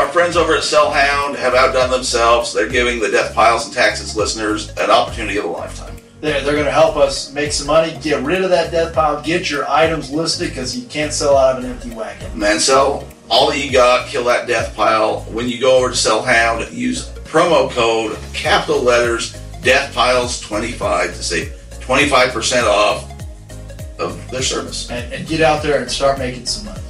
our friends over at Sellhound have outdone themselves. They're giving the Death Piles and Taxes listeners an opportunity of a lifetime. They're, they're going to help us make some money, get rid of that death pile, get your items listed because you can't sell out of an empty wagon. Man, sell all that you got, kill that death pile. When you go over to Sellhound, use promo code, capital letters, Death Piles 25 to save 25% off of their service. And, and get out there and start making some money.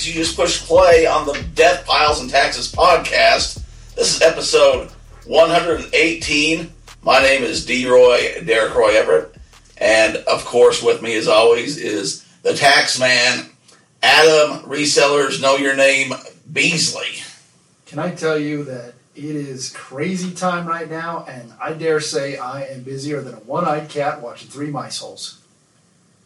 Because you just pushed play on the Death Piles and Taxes podcast. This is episode 118. My name is D. Roy, Derek Roy Everitt. And of course, with me as always is the tax man, Adam Resellers Know Your Name Beesley. Can I tell you that it is crazy time right now, and I dare say I am busier than a one eyed cat watching three mice holes.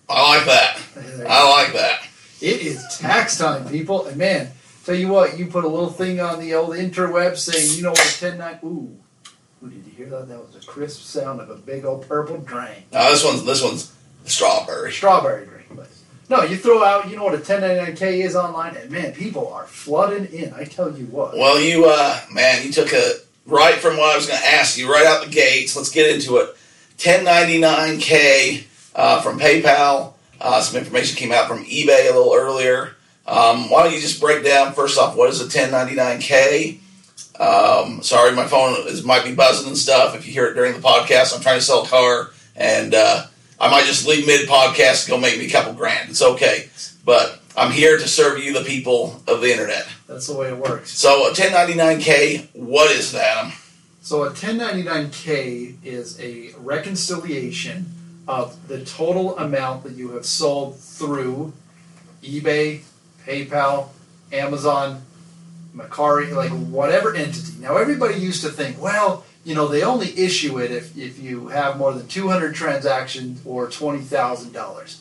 I like that. I like that. It is tax time, people. And man, tell you what, you put a little thing on the old interweb saying, you know what, 10 9. Ooh. Ooh, did you hear that? That was a crisp sound of a big old purple drain. No, this one's this one's strawberry. Strawberry drain. But no, you throw out, you know what a 1099K is online, and man, people are flooding in. I tell you what. Well, you uh, man, you took a right from what I was going to ask you right out the gates. Let's get into it. 1099k uh, from PayPal. Uh, some information came out from eBay a little earlier. Um, why don't you just break down first off what is a 1099k? Um, sorry, my phone is might be buzzing and stuff. If you hear it during the podcast, I'm trying to sell a car, and uh, I might just leave mid podcast and go make me a couple grand. It's okay, but I'm here to serve you, the people of the internet. That's the way it works. So a 1099k, what is that? So a 1099K is a reconciliation of the total amount that you have sold through eBay, PayPal, Amazon, Mercari, like whatever entity. Now everybody used to think, well, you know, they only issue it if, if you have more than 200 transactions or $20,000.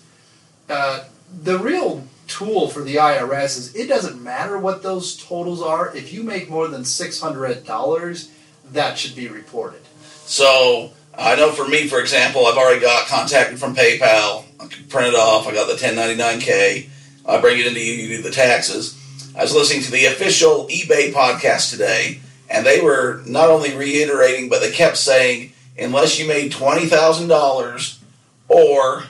Uh, the real tool for the IRS is it doesn't matter what those totals are. If you make more than $600, that should be reported. So I know for me, for example, I've already got contacted from PayPal. I can print it off. I got the 1099k. I bring it into you. You do the taxes. I was listening to the official eBay podcast today, and they were not only reiterating, but they kept saying, unless you made twenty thousand dollars, or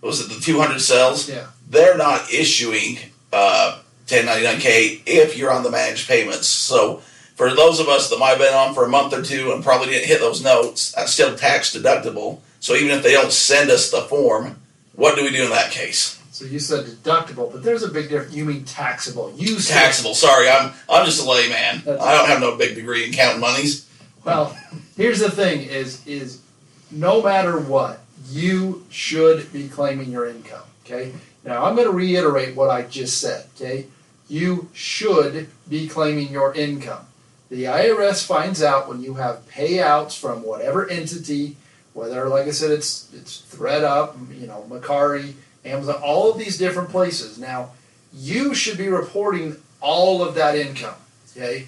was it the two hundred sales? Yeah. they're not issuing uh, 1099k if you're on the managed payments. So for those of us that might have been on for a month or two and probably didn't hit those notes, that's still tax deductible. So even if they don't send us the form, what do we do in that case? So you said deductible, but there's a big difference. You mean taxable. You said, Taxable. Sorry, I'm I'm just a layman. That's I don't have no big degree in counting monies. Well, here's the thing: is is no matter what, you should be claiming your income. Okay. Now I'm going to reiterate what I just said. Okay. You should be claiming your income. The IRS finds out when you have payouts from whatever entity, whether, like I said, it's it's thredUP, you know, Mercari, Amazon, all of these different places. Now, you should be reporting all of that income. Okay.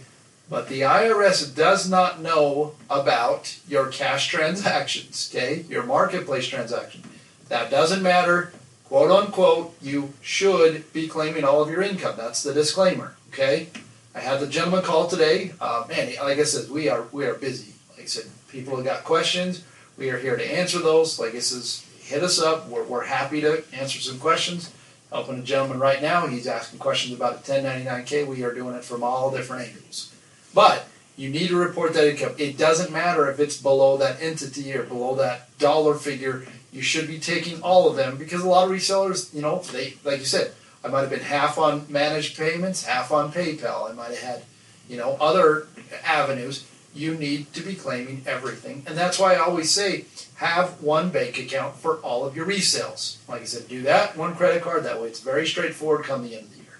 But the IRS does not know about your cash transactions, okay? Your marketplace transaction. That doesn't matter, quote unquote, you should be claiming all of your income. That's the disclaimer, okay? I had the gentleman call today. Uh, man, like I said, we are we are busy. Like I said, people have got questions. We are here to answer those. Like I says, hit us up. We're, we're happy to answer some questions. Helping a gentleman right now. He's asking questions about a 1099K. We are doing it from all different angles. But you need to report that income. It doesn't matter if it's below that entity or below that dollar figure. You should be taking all of them because a lot of resellers, you know, they like you said, I might have been half on managed payments, half on PayPal. I might have had, you know, other avenues. you need to be claiming everything. And that's why I always say have one bank account for all of your resales. Like I said, do that, one credit card, that way it's very straightforward come the end of the year.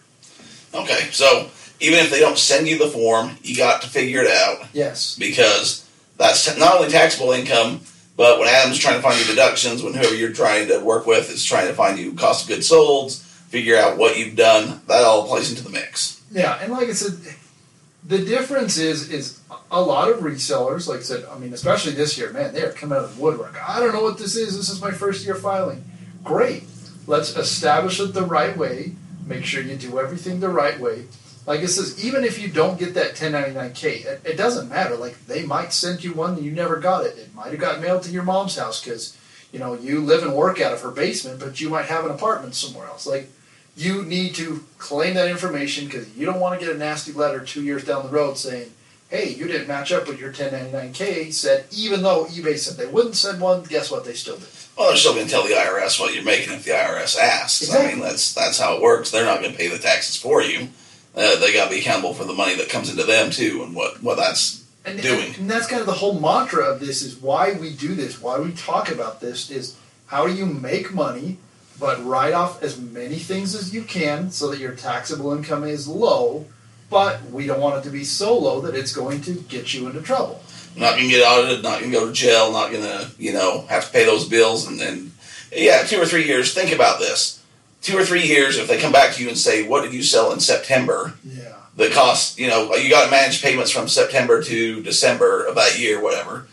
Okay, so even if they don't send you the form, you got to figure it out Yes. because that's not only taxable income, but when Adam's trying to find you deductions, when whoever you're trying to work with is trying to find you cost of goods sold, figure out what you've done, that all plays into the mix. Yeah, and like I said, the difference is is a lot of resellers, like I said, I mean, especially this year, man, they are coming out of the woodwork. I don't know what this is. This is my first year filing. Great. Let's establish it the right way. Make sure you do everything the right way. Like it says, even if you don't get that 1099K, it, it doesn't matter. Like they might send you one and you never got it. It might have got mailed to your mom's house because, you know, you live and work out of her basement, but you might have an apartment somewhere else. Like you need to claim that information because you don't want to get a nasty letter two years down the road saying, hey, you didn't match up with your 1099K, said even though eBay said they wouldn't send one, guess what? They still did. Well, they're still going to tell the IRS what you're making if the IRS asks. Exactly. I mean, that's that's how it works. They're not going to pay the taxes for you. Uh, they got to be accountable for the money that comes into them too, and what what that's And, Doing. and that's kind of the whole mantra of this is why we do this, why we talk about this is how do you make money but write off as many things as you can so that your taxable income is low, but we don't want it to be so low that it's going to get you into trouble. not going to get audited, not going to go to jail, not going to you know have to pay those bills, and then yeah, two or three years. Think about this: two or three years. If they come back to you and say, "What did you sell in September?" Yeah. The cost, you know, you got to manage payments from September to December of that year, whatever.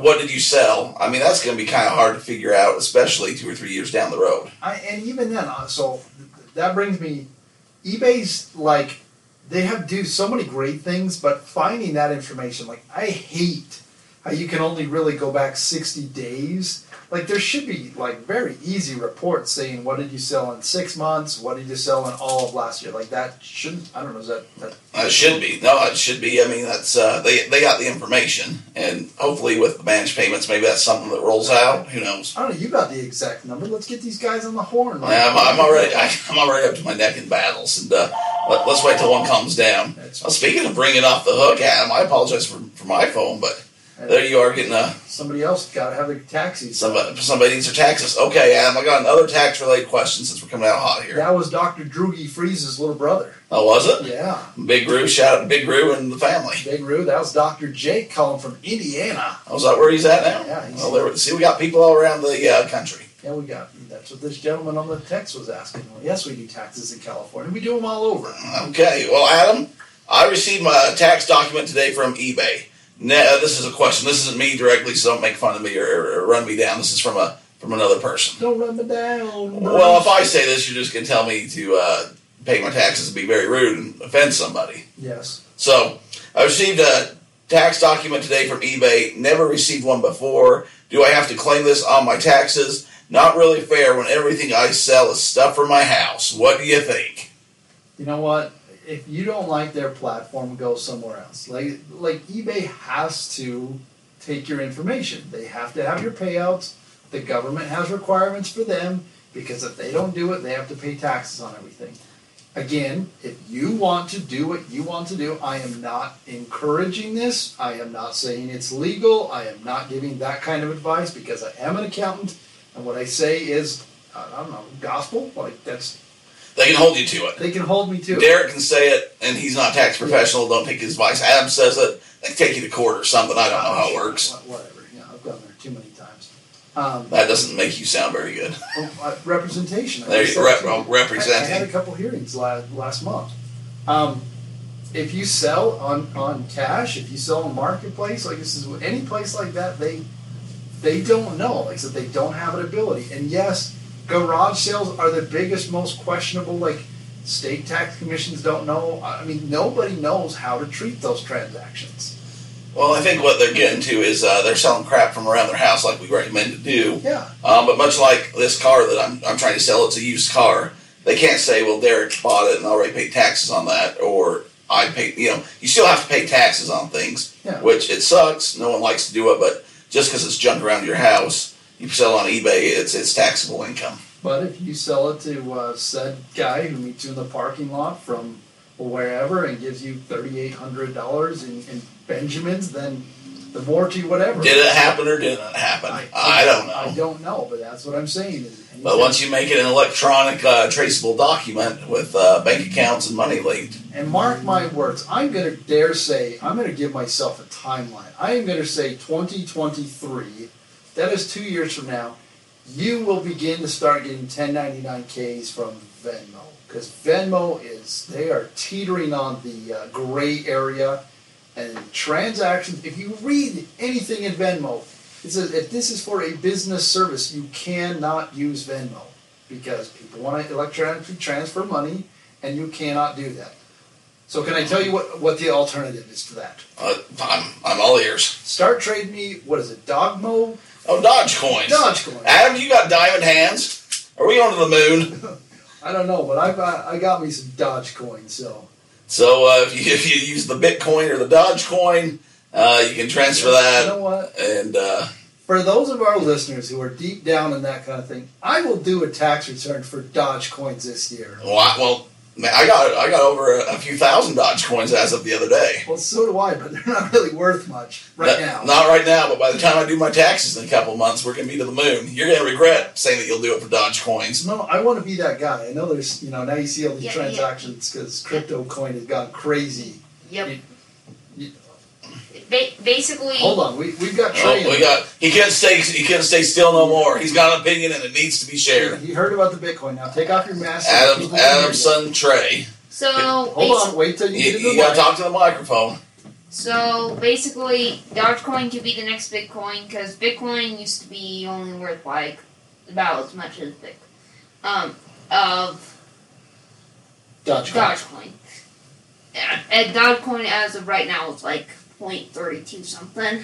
What did you sell? I mean, that's going to be kind of hard to figure out, especially two or three years down the road. I, and even then, uh, so th- that brings me, eBay's like, they have do so many great things, but finding that information, like I hate how you can only really go back sixty days. Like there should be like very easy reports saying what did you sell in six months, what did you sell in all of last year. Like that shouldn't. I don't know. Is that that? It should be. No, it should be. I mean, that's uh, they they got the information, and hopefully with the managed payments, maybe that's something that rolls out. Who knows? I don't know. You got the exact number. Let's get these guys on the horn. Like, I'm, I'm already I, I'm already up to my neck in battles, and uh, let, us wait till one comes down. Well, speaking of bringing off the hook, Adam, I apologize for, for my phone, but there you are getting a Somebody else got to have their taxis. somebody somebody needs their taxes. Okay, Adam, I got another tax related question since we're coming out hot here. That was Dr. Droogie Freeze's little brother. Oh, was it? Yeah. Big Roo, shout out to Big Roo and the family. Big Roo, that was Dr. Jake calling from Indiana. Oh, is that where he's at now? Yeah, he's- Well, there, see, we got people all around the uh, country. Yeah, we got that's what this gentleman on the text was asking. Well, yes, we do taxes in California. We do them all over. Okay, well, Adam, I received my tax document today from eBay. Now, this is a question. This isn't me directly, so don't make fun of me or, or run me down. This is from a from another person. Don't run me down. Well, if I say this, you're just going to tell me to uh, pay my taxes and be very rude and offend somebody. yes, So, I received a tax document today from eBay. Never received one before. Do I have to claim this on my taxes? Not really fair when everything I sell is stuff from my house. What do you think? you know what? If you don't like their platform, go somewhere else. Like like eBay has to take your information. They have to have your payouts. The government has requirements for them because if they don't do it, they have to pay taxes on everything. Again, if you want to do what you want to do, I am not encouraging this. I am not saying it's legal. I am not giving that kind of advice because I am an accountant, and what I say is, I don't know, gospel. Like that's They can hold you to it. they can hold me to it. Derek can say it, and he's not a tax professional. Don't take his advice. Adam says it. They can take you to court or something. I don't know how it works. Whatever. Yeah, I've gone there too many times. Um, That doesn't make you sound very good. well, uh, representation. I There you rep- well, I, I had a couple hearings last, last month. Um, if you sell on, on cash, if you sell on marketplace, like this is any place like that, they they don't know. Like I said, they don't have an ability. And yes, garage sales are the biggest, most questionable. Like state tax commissions don't know. I mean, nobody knows how to treat those transactions. Well, I think what they're getting to is uh, they're selling crap from around their house, like we recommend to do. Yeah. Um, but much like this car that I'm, I'm trying to sell, it's a used car. They can't say, well, Derek bought it and already paid taxes on that, or I paid. You know, you still have to pay taxes on things, Yeah. which it sucks. No one likes to do it, but just because it's junk around your house, you sell on eBay, it's it's taxable income. But if you sell it to uh, said guy who meets you in the parking lot from wherever and gives you thirty eight hundred dollars in, in Benjamins, then the more to whatever. Did it happen or didn't it happen? I, don't know. I don't know, but that's what I'm saying. Is But once you make it an electronic uh, traceable document with uh, bank accounts and money linked, And mark my words, I'm going to dare say, I'm going to give myself a timeline. I am going to say 2023, that is two years from now, you will begin to start getting 1099Ks from Venmo. Because Venmo is, they are teetering on the uh, gray area. And transactions, if you read anything in Venmo, it says if this is for a business service, you cannot use Venmo. Because people want to electronically transfer money, and you cannot do that. So can I tell you what, what the alternative is to that? uh, I'm, I'm all ears. Start trade me, what is it, Dogmo? Oh, Dogecoins. Dogecoin. Adam, you got diamond hands? Are we going to the moon? I don't know, but I got, I got me some Dogecoin, so. So uh, if, you, if you use the Bitcoin or the Dogecoin, uh, you can transfer that. You know what? And uh, For those of our listeners who are deep down in that kind of thing, I will do a tax return for Dogecoins this year. well, I, well, man, I got I got over a, a few thousand Dogecoins as of the other day. Well, so do I, but they're not really worth much right Not- now. Not right now, but by the time I do my taxes in a couple of months, we're going to be to the moon. You're going to regret saying that you'll do it for Dogecoins. No, I want to be that guy. I know there's, you know, now you see all these Yeah, yeah. transactions because crypto coin has gone crazy. Yep. You- you- Ba- basically, Hold on, we, we've got Oh, Trey. in we got he can't stay he can't stay still no more. He's got an opinion and it needs to be shared. He heard about the Bitcoin. Now take off your mask. Adam people can Adam's you. son Trey. so Hold on, wait till you, You, get into you got to talk to the microphone. So basically, Dogecoin could be the next Bitcoin because Bitcoin used to be only worth like about as much as Bit, um, of Dogecoin. Dogecoin. And and Dogecoin as of right now is like 0.32 something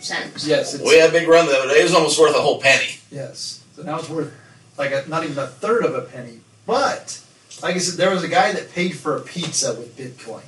cents. Yes, it's, We had a big run the other day. It was almost worth a whole penny. yes. So now it's worth like a, not even a third of a penny. But like I said, there was a guy that paid for a pizza with Bitcoin,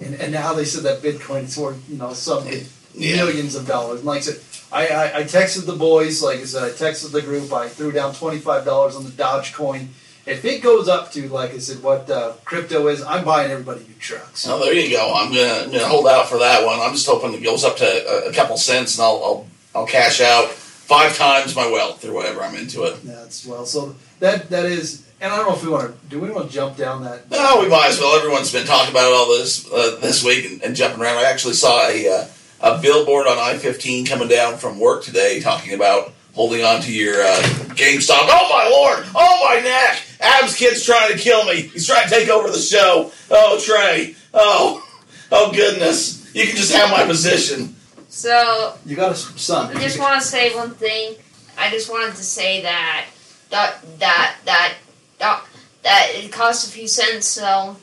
and, and now they said that Bitcoin is worth you know some Yeah. millions of dollars. And like I said, I, I, I texted the boys. Like I said, I texted the group. I threw down twenty five dollars on the Dogecoin. If it goes up to like I said, what uh, crypto is, I'm buying everybody new trucks. So there you go. I'm gonna, gonna hold out for that one. I'm just hoping it goes up to a, a couple cents, and I'll, I'll I'll cash out five times my wealth or whatever I'm into it. That's well. So that that is, and I don't know if we want to. Do we want to jump down that? No, we might as well. Everyone's been talking about all this uh, this week and, and jumping around. I actually saw a uh, a billboard on I-15 coming down from work today, talking about holding on to your uh, GameStop. Oh my lord! Oh my neck! Adam's kid's trying to kill me. He's trying to take over the show. Oh Trey. Oh oh goodness! You can just have my position. So You got a son. I just want to say one thing. I just wanted to say that that that that that, that it costs a few cents, so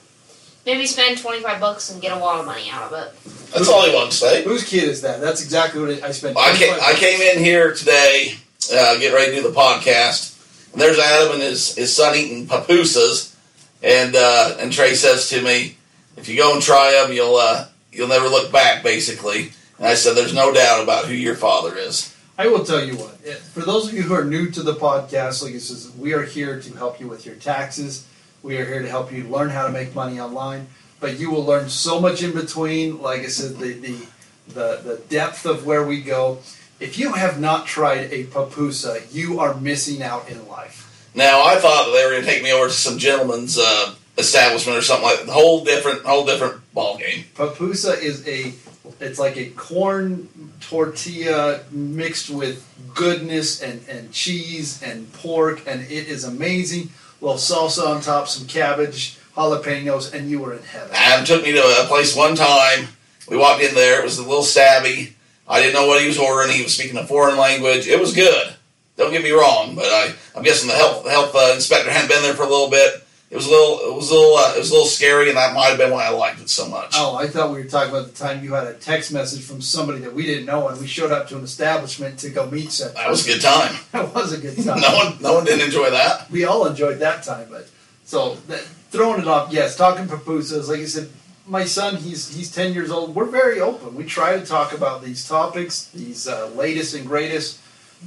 maybe spend twenty five bucks and get a lot of money out of it. That's all he wants to say. Whose kid is that? That's exactly what I spent. I came, I came in here today, uh, getting ready to do the podcast. And there's Adam and his, his son eating papusas, and uh, and Trey says to me, "If you go and try them, you'll uh, you'll never look back." Basically, and I said, "There's no doubt about who your father is." I will tell you what. For those of you who are new to the podcast, like it says, we are here to help you with your taxes. We are here to help you learn how to make money online. But you will learn so much in between. Like I said, the the the, the depth of where we go. If you have not tried a papusa, you are missing out in life. Now, I thought that they were going to take me over to some gentleman's uh, establishment or something like that. Whole different, whole different ball game. Papusa is a it's like a corn tortilla mixed with goodness and, and cheese and pork and it is amazing. Little salsa on top, some cabbage, jalapenos, and you were in heaven. Adam took me to a place one time. We walked in there. It was a little savvy. I didn't know what he was ordering. He was speaking a foreign language. It was good. Don't get me wrong, but I, I'm guessing the health the health uh, inspector hadn't been there for a little bit. It was a little it was a little uh, it was a little scary, and that might have been why I liked it so much. Oh, I thought we were talking about the time you had a text message from somebody that we didn't know, and we showed up to an establishment to go meet said. That was a good time. That was a good time. No one no one didn't enjoy that. we all enjoyed that time. But so that, throwing it off, yes, talking pupusas. Like I said, my son, he's he's ten years old. We're very open. We try to talk about these topics, these uh, latest and greatest.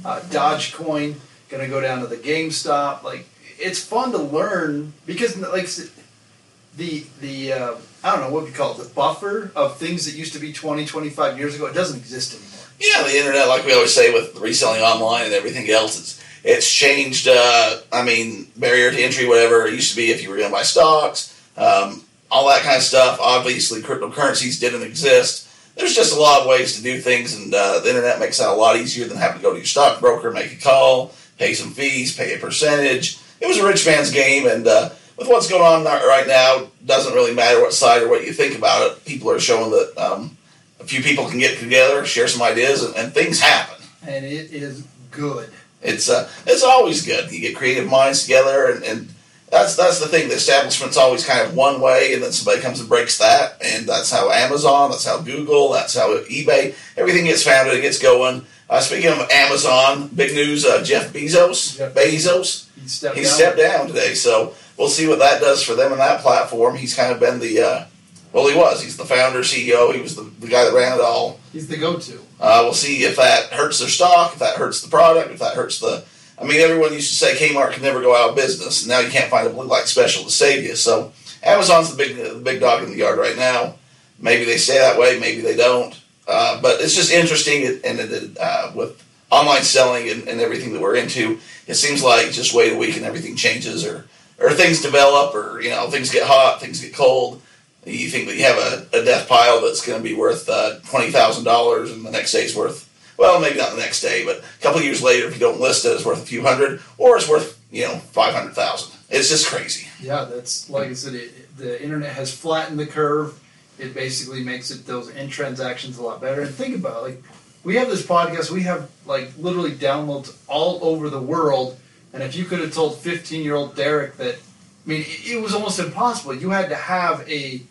Uh, Dogecoin, gonna go down to the GameStop. Like it's fun to learn because, like the the uh, I don't know what we call it, the buffer of things that used to be 20, 25 years ago. It doesn't exist anymore. Yeah, the internet, like we always say, with reselling online and everything else, it's it's changed. Uh, I mean, barrier to entry, whatever it used to be, if you were going to buy stocks, um, all that kind of stuff. Obviously, cryptocurrencies didn't exist. There's just a lot of ways to do things, and uh, the internet makes that a lot easier than having to go to your stockbroker, make a call, pay some fees, pay a percentage. It was a rich man's game, and uh, with what's going on right now, doesn't really matter what side or what you think about it. People are showing that um, a few people can get together, share some ideas, and, and things happen. And it is good. It's uh, it's always good. You get creative minds together, and, and that's that's the thing. The establishment's always kind of one way, and then somebody comes and breaks that, and that's how Amazon, that's how Google, that's how eBay, everything gets founded, it gets going. Uh, speaking of Amazon, big news: uh, Jeff Bezos, Jeff Bezos, He stepped he down. stepped down today. So we'll see what that does for them and that platform. He's kind of been the uh, well, he was. He's the founder, CEO. He was the, the guy that ran it all. He's the go-to. Uh, we'll see if that hurts their stock, if that hurts the product, if that hurts the. I mean, everyone used to say Kmart can never go out of business, and now you can't find a blue light special to save you. So Amazon's the big the big dog in the yard right now. Maybe they stay that way, maybe they don't. Uh, but it's just interesting, and uh, with online selling and, and everything that we're into, it seems like just wait a week and everything changes, or or things develop, or you know things get hot, things get cold. You think that you have a, a death pile that's going to be worth uh, twenty thousand dollars, and the next day's worth well, maybe not the next day, but a couple years later, if you don't list it, it's worth a few hundred, or it's worth you know five hundred thousand. It's just crazy. Yeah, that's like I said. It, the internet has flattened the curve. It basically makes it those end transactions a lot better. And think about it, like we have this podcast. We have like literally downloads all over the world. And if you could have told 15 year old Derek that, I mean, it, it was almost impossible. You had to have a,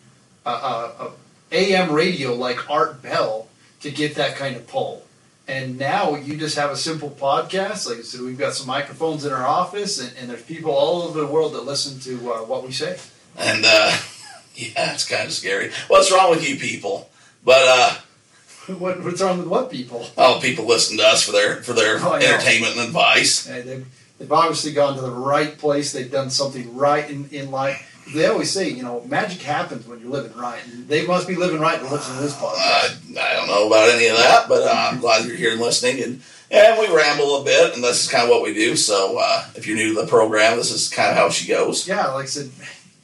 a, a, a AM radio like Art Bell to get that kind of pull. And now you just have a simple podcast. Like I said, we've got some microphones in our office, and, and there's people all over the world that listen to uh, what we say. And uh, yeah, it's kind of scary. What's wrong with you people? But uh, What, what's wrong with what people? oh, people listen to us for their for their Oh, entertainment and advice. Uh, they've, they've obviously gone to the right place. They've done something right in, in life. They always say, you know, magic happens when you're living right. And they must be living right to listen to this podcast. Uh, I don't know about any of that, but uh, I'm glad you're here and listening. And and we ramble a bit, and this is kind of what we do. So uh, if you're new to the program, this is kind of how she goes. yeah, like I said,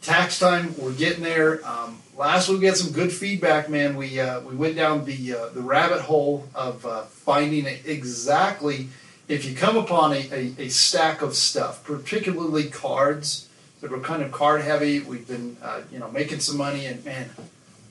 tax time. We're getting there. Um, last week we had some good feedback, man. We uh, we went down the uh, the rabbit hole of uh, finding exactly if you come upon a, a, a stack of stuff, particularly cards that were kind of card heavy. We've been uh, you know making some money, and man.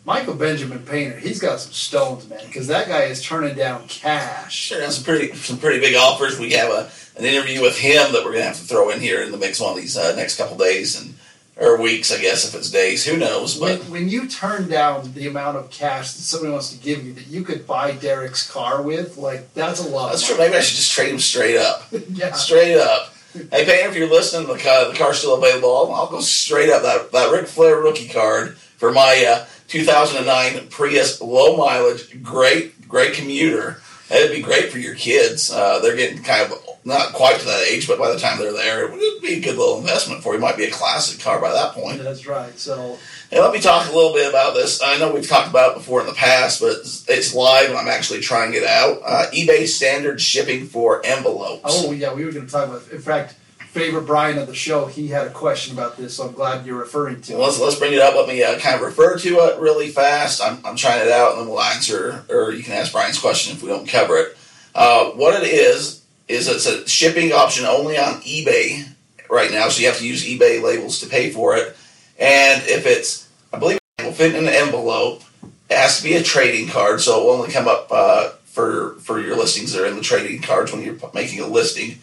Michael Benjamin Painter, he's got some stones, man, because that guy is turning down cash. Sure, some pretty some pretty big offers. We have a an interview with him that we're gonna have to throw in here in the mix one of these uh, next couple days and or weeks, I guess, if it's days. Who knows? But when you turn down the amount of cash that somebody wants to give you that you could buy Derek's car with, like that's a lot. that's true. Maybe I should just trade him straight up. yeah. Straight up. Hey, Painter, if you're listening, the car, the car's still available. I'll, I'll go straight up that that Ric Flair rookie card for my uh, 2009 Prius low mileage, great great commuter. That'd be great for your kids. Uh, they're getting kind of not quite to that age, but by the time they're there, it would be a good little investment for you. Might be a classic car by that point. That's right. So And let me talk a little bit about this. I know we've talked about it before in the past, but it's, live and I'm actually trying it out. Uh, eBay standard shipping for envelopes. oh yeah, we were going to talk about. In fact, favorite Brian of the show, he had a question about this. So I'm glad you're referring to. So let's, let's bring it up. Let me uh, kind of refer to it really fast. I'm, I'm trying it out and then we'll answer, or you can ask Brian's question if we don't cover it. Uh, what it is, is it's a shipping option only on eBay right now, so you have to use eBay labels to pay for it. And if it's, I believe it will fit in an envelope, it has to be a trading card, so it will only come up uh, for, for your listings that are in the trading cards when you're making a listing.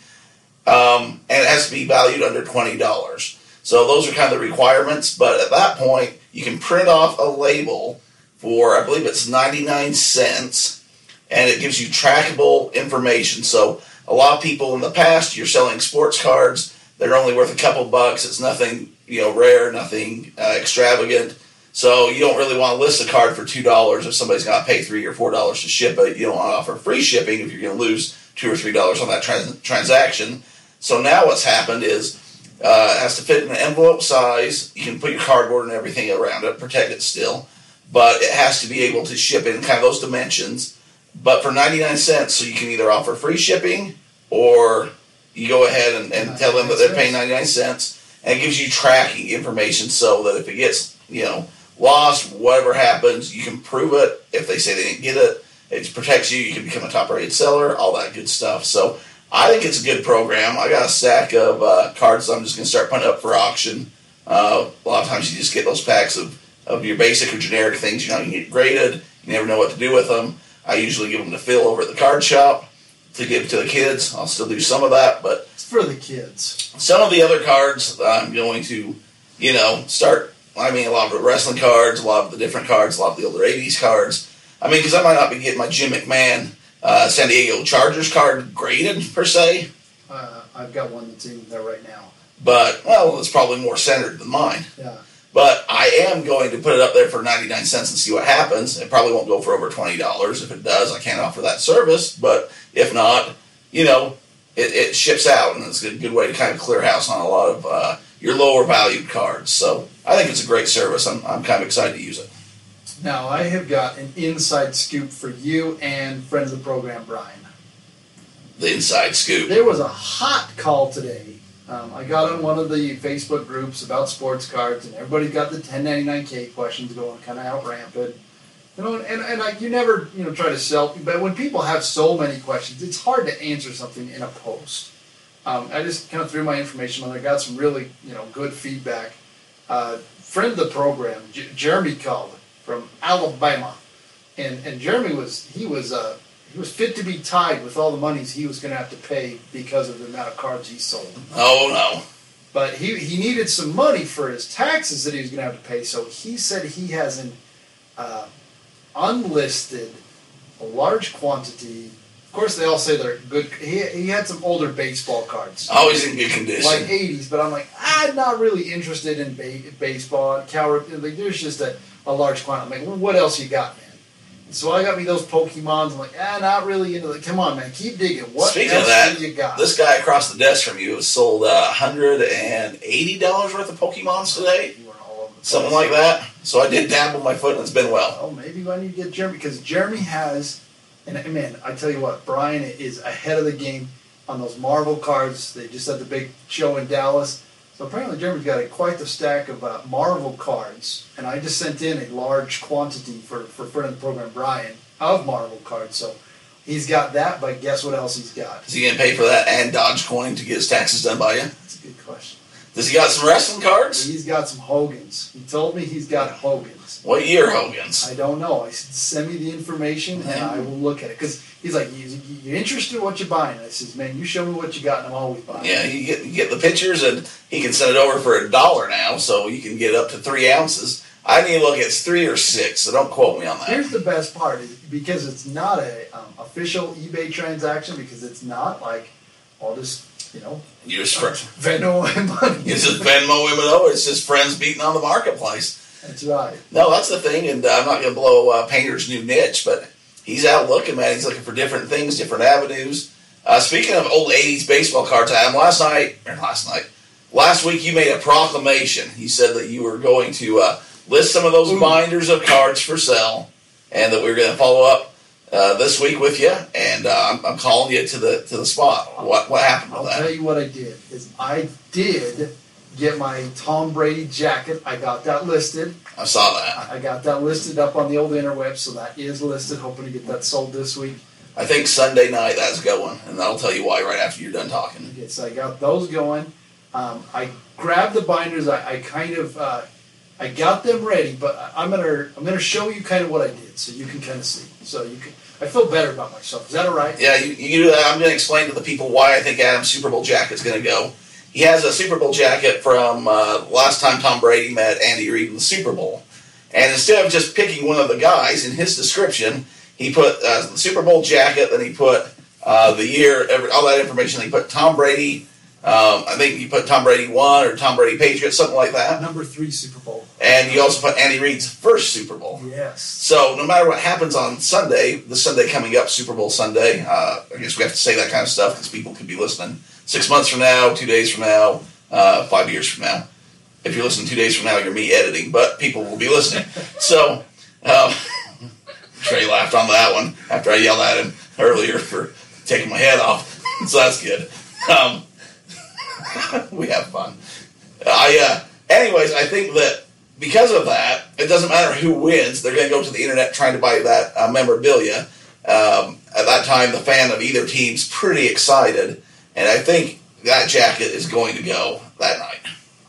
Um, and it has to be valued under $20. So those are kind of the requirements. But at that point, you can print off a label for, I believe it's 99 cents, and it gives you trackable information. So a lot of people in the past, you're selling sports cards, they're only worth a couple bucks. It's nothing, you know, rare, nothing uh, extravagant. So you don't really want to list a card for two dollars if somebody's got to pay three or four dollars to ship it. You don't want to offer free shipping if you're going to lose two or three dollars on that trans- transaction. So now what's happened is Uh, it has to fit in an envelope size. You can put your cardboard and everything around it, protect it still, but it has to be able to ship in kind of those dimensions. But for 99 cents, so you can either offer free shipping or you go ahead and, and tell them that they're paying 99 cents. And it gives you tracking information so that if it gets, you know, lost, whatever happens, you can prove it. If they say they didn't get it, it protects you. You can become a top rated seller, all that good stuff. So I think it's a good program. I got a stack of uh, cards I'm just going to start putting up for auction. Uh, a lot of times you just get those packs of, of your basic or generic things. You know, you get graded. You never know what to do with them. I usually give them to Phil over at the card shop to give to the kids. I'll still do some of that, but It's for the kids. some of the other cards I'm going to, you know, start. I mean, a lot of the wrestling cards, a lot of the different cards, a lot of the older '80s cards. I mean, because I might not be getting my Jim McMahon uh, San Diego Chargers card graded per se, Uh, I've got one that's in there right now. but well, it's probably more centered than mine. Yeah. But I am going to put it up there for 99 cents and see what happens. It probably won't go for over $20. If it does, I can't offer that service. But if not, you know, it, it ships out and it's a good way to kind of clear house on a lot of uh, your lower valued cards. So I think it's a great service. I'm, I'm kind of excited to use it. Now I have got an inside scoop for you and friends of the program, Brian. The inside scoop. There was a hot call today. Um, I got on one of the Facebook groups about sports cards, and everybody got the 1099K questions going, kind of out rampant. You know, and, and like you never, you know, try to sell, but when people have so many questions, it's hard to answer something in a post. Um, I just kind of threw my information on there, got some really, you know, good feedback. Uh, friend of the program, J- Jeremy called from Alabama, and and Jeremy was he was uh, he was fit to be tied with all the monies he was going to have to pay because of the amount of cards he sold. Oh, no. But he, he needed some money for his taxes that he was going to have to pay, so he said he has an uh, unlisted, a large quantity. Of course, they all say they're good. He, he had some older baseball cards, Always in good condition. like 80s, but I'm like, I'm not really interested in ba- baseball. Cal, like, there's just a, a large quantity. I'm like, well, what else you got? So I got me those Pokemons. I'm like, ah, not really into the. Come on, man, keep digging. What Speaking else of that, do you got? This guy across the desk from you sold uh, $180 worth of Pokemons today. You were all over the Something like that. So I did dabble my foot and it's been well. Oh, maybe I need to get Jeremy because Jeremy has, and and man, I tell you what, Brian is ahead of the game on those Marvel cards. They just had the big show in Dallas, so apparently Jeremy's got a, quite the stack of uh, Marvel cards, and I just sent in a large quantity for for friend of the program Brian of Marvel cards. So he's got that, but guess what else he's got? Is he going to pay for that and Dogecoin to get his taxes done by you? That's a good question. Does he got some wrestling cards? He's got some Hogan's. He told me he's got Hogan's. What year, Hogan's? I don't know. I said, send me the information and I will look at it. Because he's like, you, you interested in what you're buying? I says, man, you show me what you got and I'm always buying. Yeah, you get, you get the pictures and he can send it over for a dollar now, so you can get up to three ounces. I need to look, it's three or six, so don't quote me on that. Here's the best part because it's not a um, official eBay transaction because it's not like all this, you know, You just, fr- Venmo and money. it's just Venmo him it over, it's just friends beating on the marketplace. That's right. No, that's the thing, and I'm not going to blow uh, Painter's new niche, but he's out looking, man. He's looking for different things, different avenues. Uh, speaking of old '80s baseball card time, last night, or last night, last week, you made a proclamation. You said that you were going to uh, list some of those Ooh. binders of cards for sale, and that we were going to follow up uh, this week with you. And uh, I'm, I'm calling you to the to the spot. What what happened I'll with tell you what I did is I did get my Tom Brady jacket. I got that listed. I saw that. I got that listed up on the old interweb, so that is listed. Hoping to get that sold this week. I think Sunday night that's going, and I'll tell you why right after you're done talking. Okay, so I got those going. Um, I grabbed the binders. I, I kind of uh, I got them ready, but I'm gonna I'm gonna show you kind of what I did, so you can kind of see. So you can. I feel better about myself. Is that all right? Yeah, you, you do that. I'm going to explain to the people why I think Adam's Super Bowl jacket's going to go. He has a Super Bowl jacket from uh, last time Tom Brady met Andy Reid in the Super Bowl. And instead of just picking one of the guys in his description, he put uh, the Super Bowl jacket, then he put uh, the year, every, all that information. He put Tom Brady, um, I think he put Tom Brady 1 or Tom Brady Patriot, something like that. Number three Super Bowl. And you also put Andy Reid's first Super Bowl. Yes. So no matter what happens on Sunday, the Sunday coming up, Super Bowl Sunday, uh, I guess we have to say that kind of stuff because people could be listening six months from now, two days from now, uh, five years from now. If you're listening two days from now, you're me editing, but people will be listening. So, um, Trey laughed on that one after I yelled at him earlier for taking my head off. so that's good. Um, we have fun. I, uh, anyways, I think that because of that, it doesn't matter who wins. They're going to go to the internet trying to buy that uh, memorabilia. Um, at that time, the fan of either team's pretty excited, and I think that jacket is going to go that night.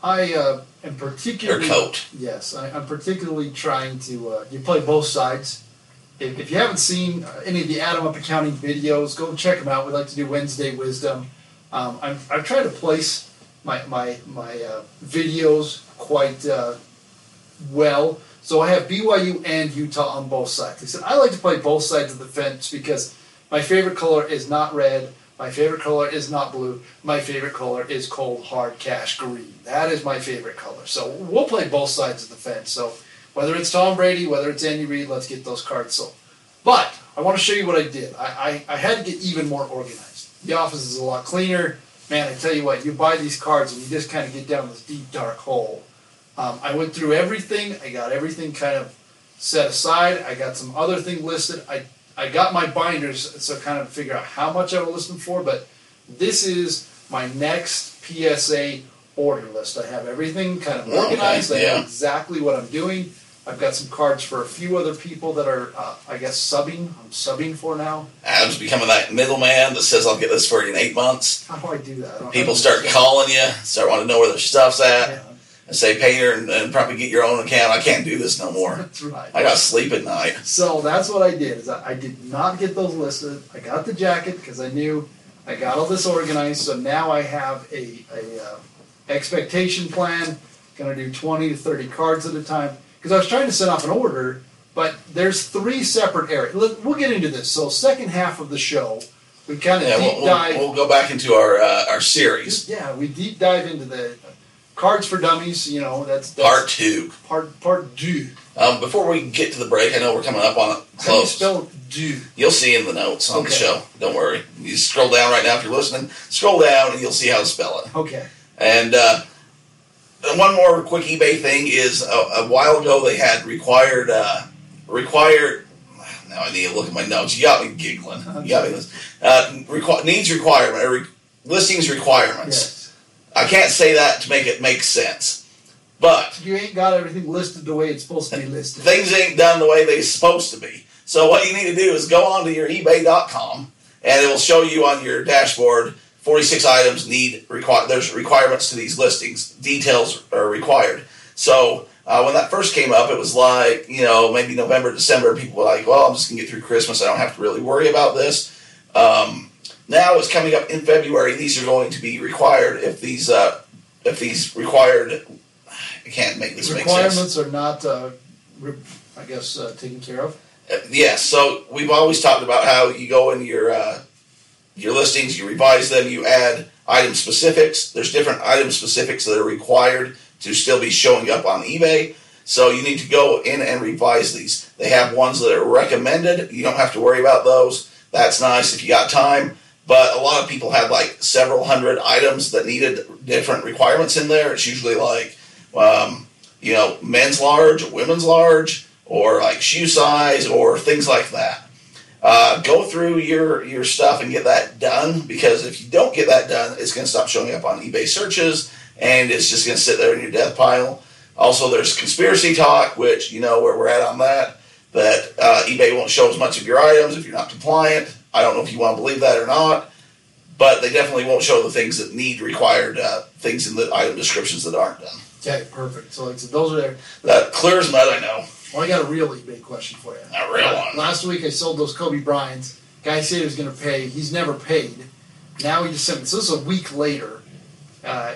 I uh, am Or particularly coat. Yes, I, I'm particularly trying to. Uh, you play both sides. If, if you haven't seen uh, any of the Adam Up Accounting videos, go check them out. We like to do Wednesday Wisdom. Um, I'm, I've tried to place my my my uh, videos quite uh, well. So I have BYU and Utah on both sides. I said I like to play both sides of the fence because my favorite color is not red. My favorite color is not blue. My favorite color is cold hard cash green. That is my favorite color. So we'll play both sides of the fence. So whether it's Tom Brady, whether it's Andy Reid, let's get those cards sold. But I want to show you what I did. I, I, I had to get even more organized. The office is a lot cleaner. Man, I tell you what, you buy these cards and you just kind of get down this deep, dark hole. Um, I went through everything. I got everything kind of set aside. I got some other thing listed. I, I got my binders so kind of figure out how much I will list them for, but this is my next PSA order list. I have everything kind of Okay, organized. I yeah. know exactly what I'm doing. I've got some cards for a few other people that are, uh, I guess, subbing. I'm subbing for now. Adam's becoming that middleman that says, I'll get this for you in eight months. How do I do that? I People start calling you, start wanting to know where their stuff's at, Yeah, and say, pay your and, and probably get your own account. I can't do this no more. that's right. I got to sleep at night. So that's what I did. Is I, I did not get those listed. I got the jacket because I knew I got all this organized. So now I have a, a uh, expectation plan. Going to do twenty to thirty cards at a time because I was trying to set off an order, but there's three separate areas. Let- We'll get into this. So second half of the show, we kind of Yeah, deep we'll, we'll, dive. we'll go back into our uh, our series, yeah, we deep dive into the cards for dummies. You know, that's, that's part two. part part two. Um, before we get to the break, I know we're coming up on it How do you close. spell do? You'll see in the notes on the show. Don't worry. You scroll down right now if you're listening. Scroll down and you'll see how to spell it. Okay. And uh, one more quick eBay thing is a, a while ago they had required uh, required. Now I need to look at my notes. You got me giggling. You got me. Uh, requi- needs requirement re- listings requirements. Yes. I can't say that to make it make sense, but You ain't got everything listed the way it's supposed to be listed. things ain't done the way they're supposed to be. So what you need to do is go onto your eBay.com and it will show you on your dashboard 46 items need require. There's requirements to these listings. Details are required. So uh, when that first came up, it was like you know maybe November, December. People were like, "Well, I'm just gonna get through Christmas. I don't have to really worry about this." Um, now it's coming up in February. These are going to be required if these uh, if these required. I can't make this make sense. Requirements are not, uh, re- I guess, uh, taken care of. Uh, Yes, so we've always talked about how you go in your uh, your listings, you revise them, you add item specifics. There's different item specifics that are required to still be showing up on eBay. So you need to go in and revise these. They have ones that are recommended. You don't have to worry about those. That's nice if you got time. But a lot of people have like several hundred items that needed different requirements in there. It's usually like, um, you know, men's large, women's large, or like shoe size, or things like that. Uh, go through your your stuff and get that done because if you don't get that done, it's going to stop showing up on eBay searches and it's just going to sit there in your death pile. Also, there's conspiracy talk, which you know where we're at on that. That uh, eBay won't show as much of your items if you're not compliant. I don't know if you want to believe that or not, but they definitely won't show the things that need required uh, things in the item descriptions that aren't done. Okay, perfect. So, like said, those are there. That clears mud, I know. Well, I got a really big question for you. A real one. Last week I sold those Kobe Bryants. Guy said he was going to pay. He's never paid. Now he just sent me. So this is a week later. Uh,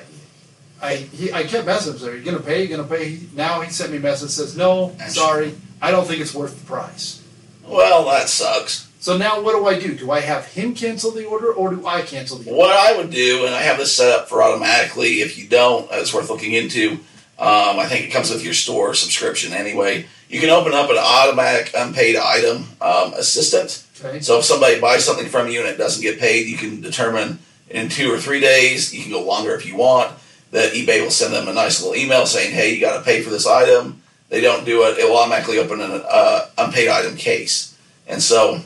I he, I kept messaging him. Are you going to pay? You going to pay? He- Now he sent me a message. Says no. Sorry. I don't think it's worth the price. Well, that sucks. So now what do I do? Do I have him cancel the order or do I cancel the order? What I would do, and I have this set up for automatically. If you don't, it's worth looking into. Um, I think it comes with your store subscription anyway. You can open up an automatic unpaid item um, assistant. Okay. So if somebody buys something from you and it doesn't get paid, you can determine in two or three days. You can go longer if you want. that eBay will send them a nice little email saying, "Hey, you got to pay for this item." They don't do it; it will automatically open an uh, unpaid item case. And so,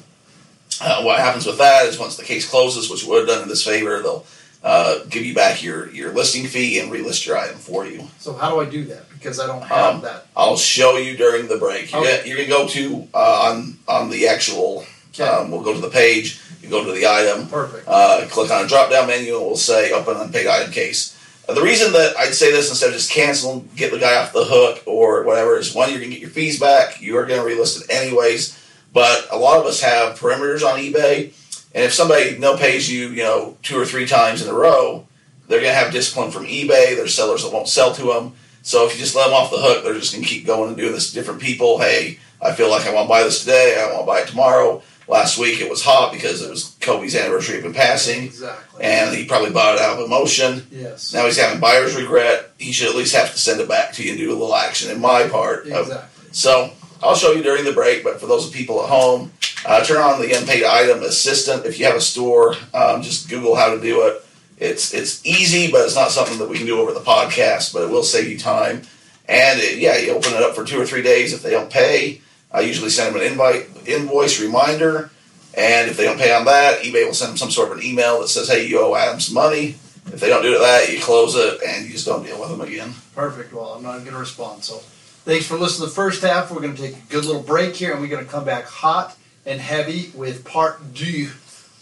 uh, what happens with that is once the case closes, which would have done in this favor, they'll uh, give you back your your listing fee and relist your item for you. So how do I do that? Because I don't have Um, that. I'll show you during the break. You're, Okay. gonna, you're gonna go to uh, on on the actual. Okay. Um, we'll go to the page. You go to the item. Perfect. Uh, click on a drop down menu and we'll say open unpaid item case. Uh, the reason that I'd say this instead of just cancel, get the guy off the hook or whatever is one, you're going to get your fees back. You are going to relist it anyways. But a lot of us have perimeters on eBay. And if somebody no pays you, you know, two or three times in a row, they're going to have discipline from eBay. There's sellers that won't sell to them. So if you just let them off the hook, they're just going to keep going and doing this to different people. Hey, I feel like I want to buy this today. I want to buy it tomorrow. Last week it was hot because it was Kobe's anniversary of him passing Exactly. and he probably bought it out of emotion. yes. Now he's having buyer's regret. He should at least have to send it back to you and do a little action in my part. of- exactly. so I'll show you during the break, but for those people at home, uh, turn on the unpaid item assistant. If you have a store, um, just Google how to do it. It's it's easy, but it's not something that we can do over the podcast. But it will save you time. And it, yeah, you open it up for two or three days. If they don't pay, I usually send them an invite invoice reminder. And if they don't pay on that, eBay will send them some sort of an email that says, "Hey, you owe Adam some money." If they don't do that, you close it and you just don't deal with them again. Perfect. Well, I'm not going to respond. So, thanks for listening to the first half. We're going to take a good little break here, and we're going to come back hot and heavy with part two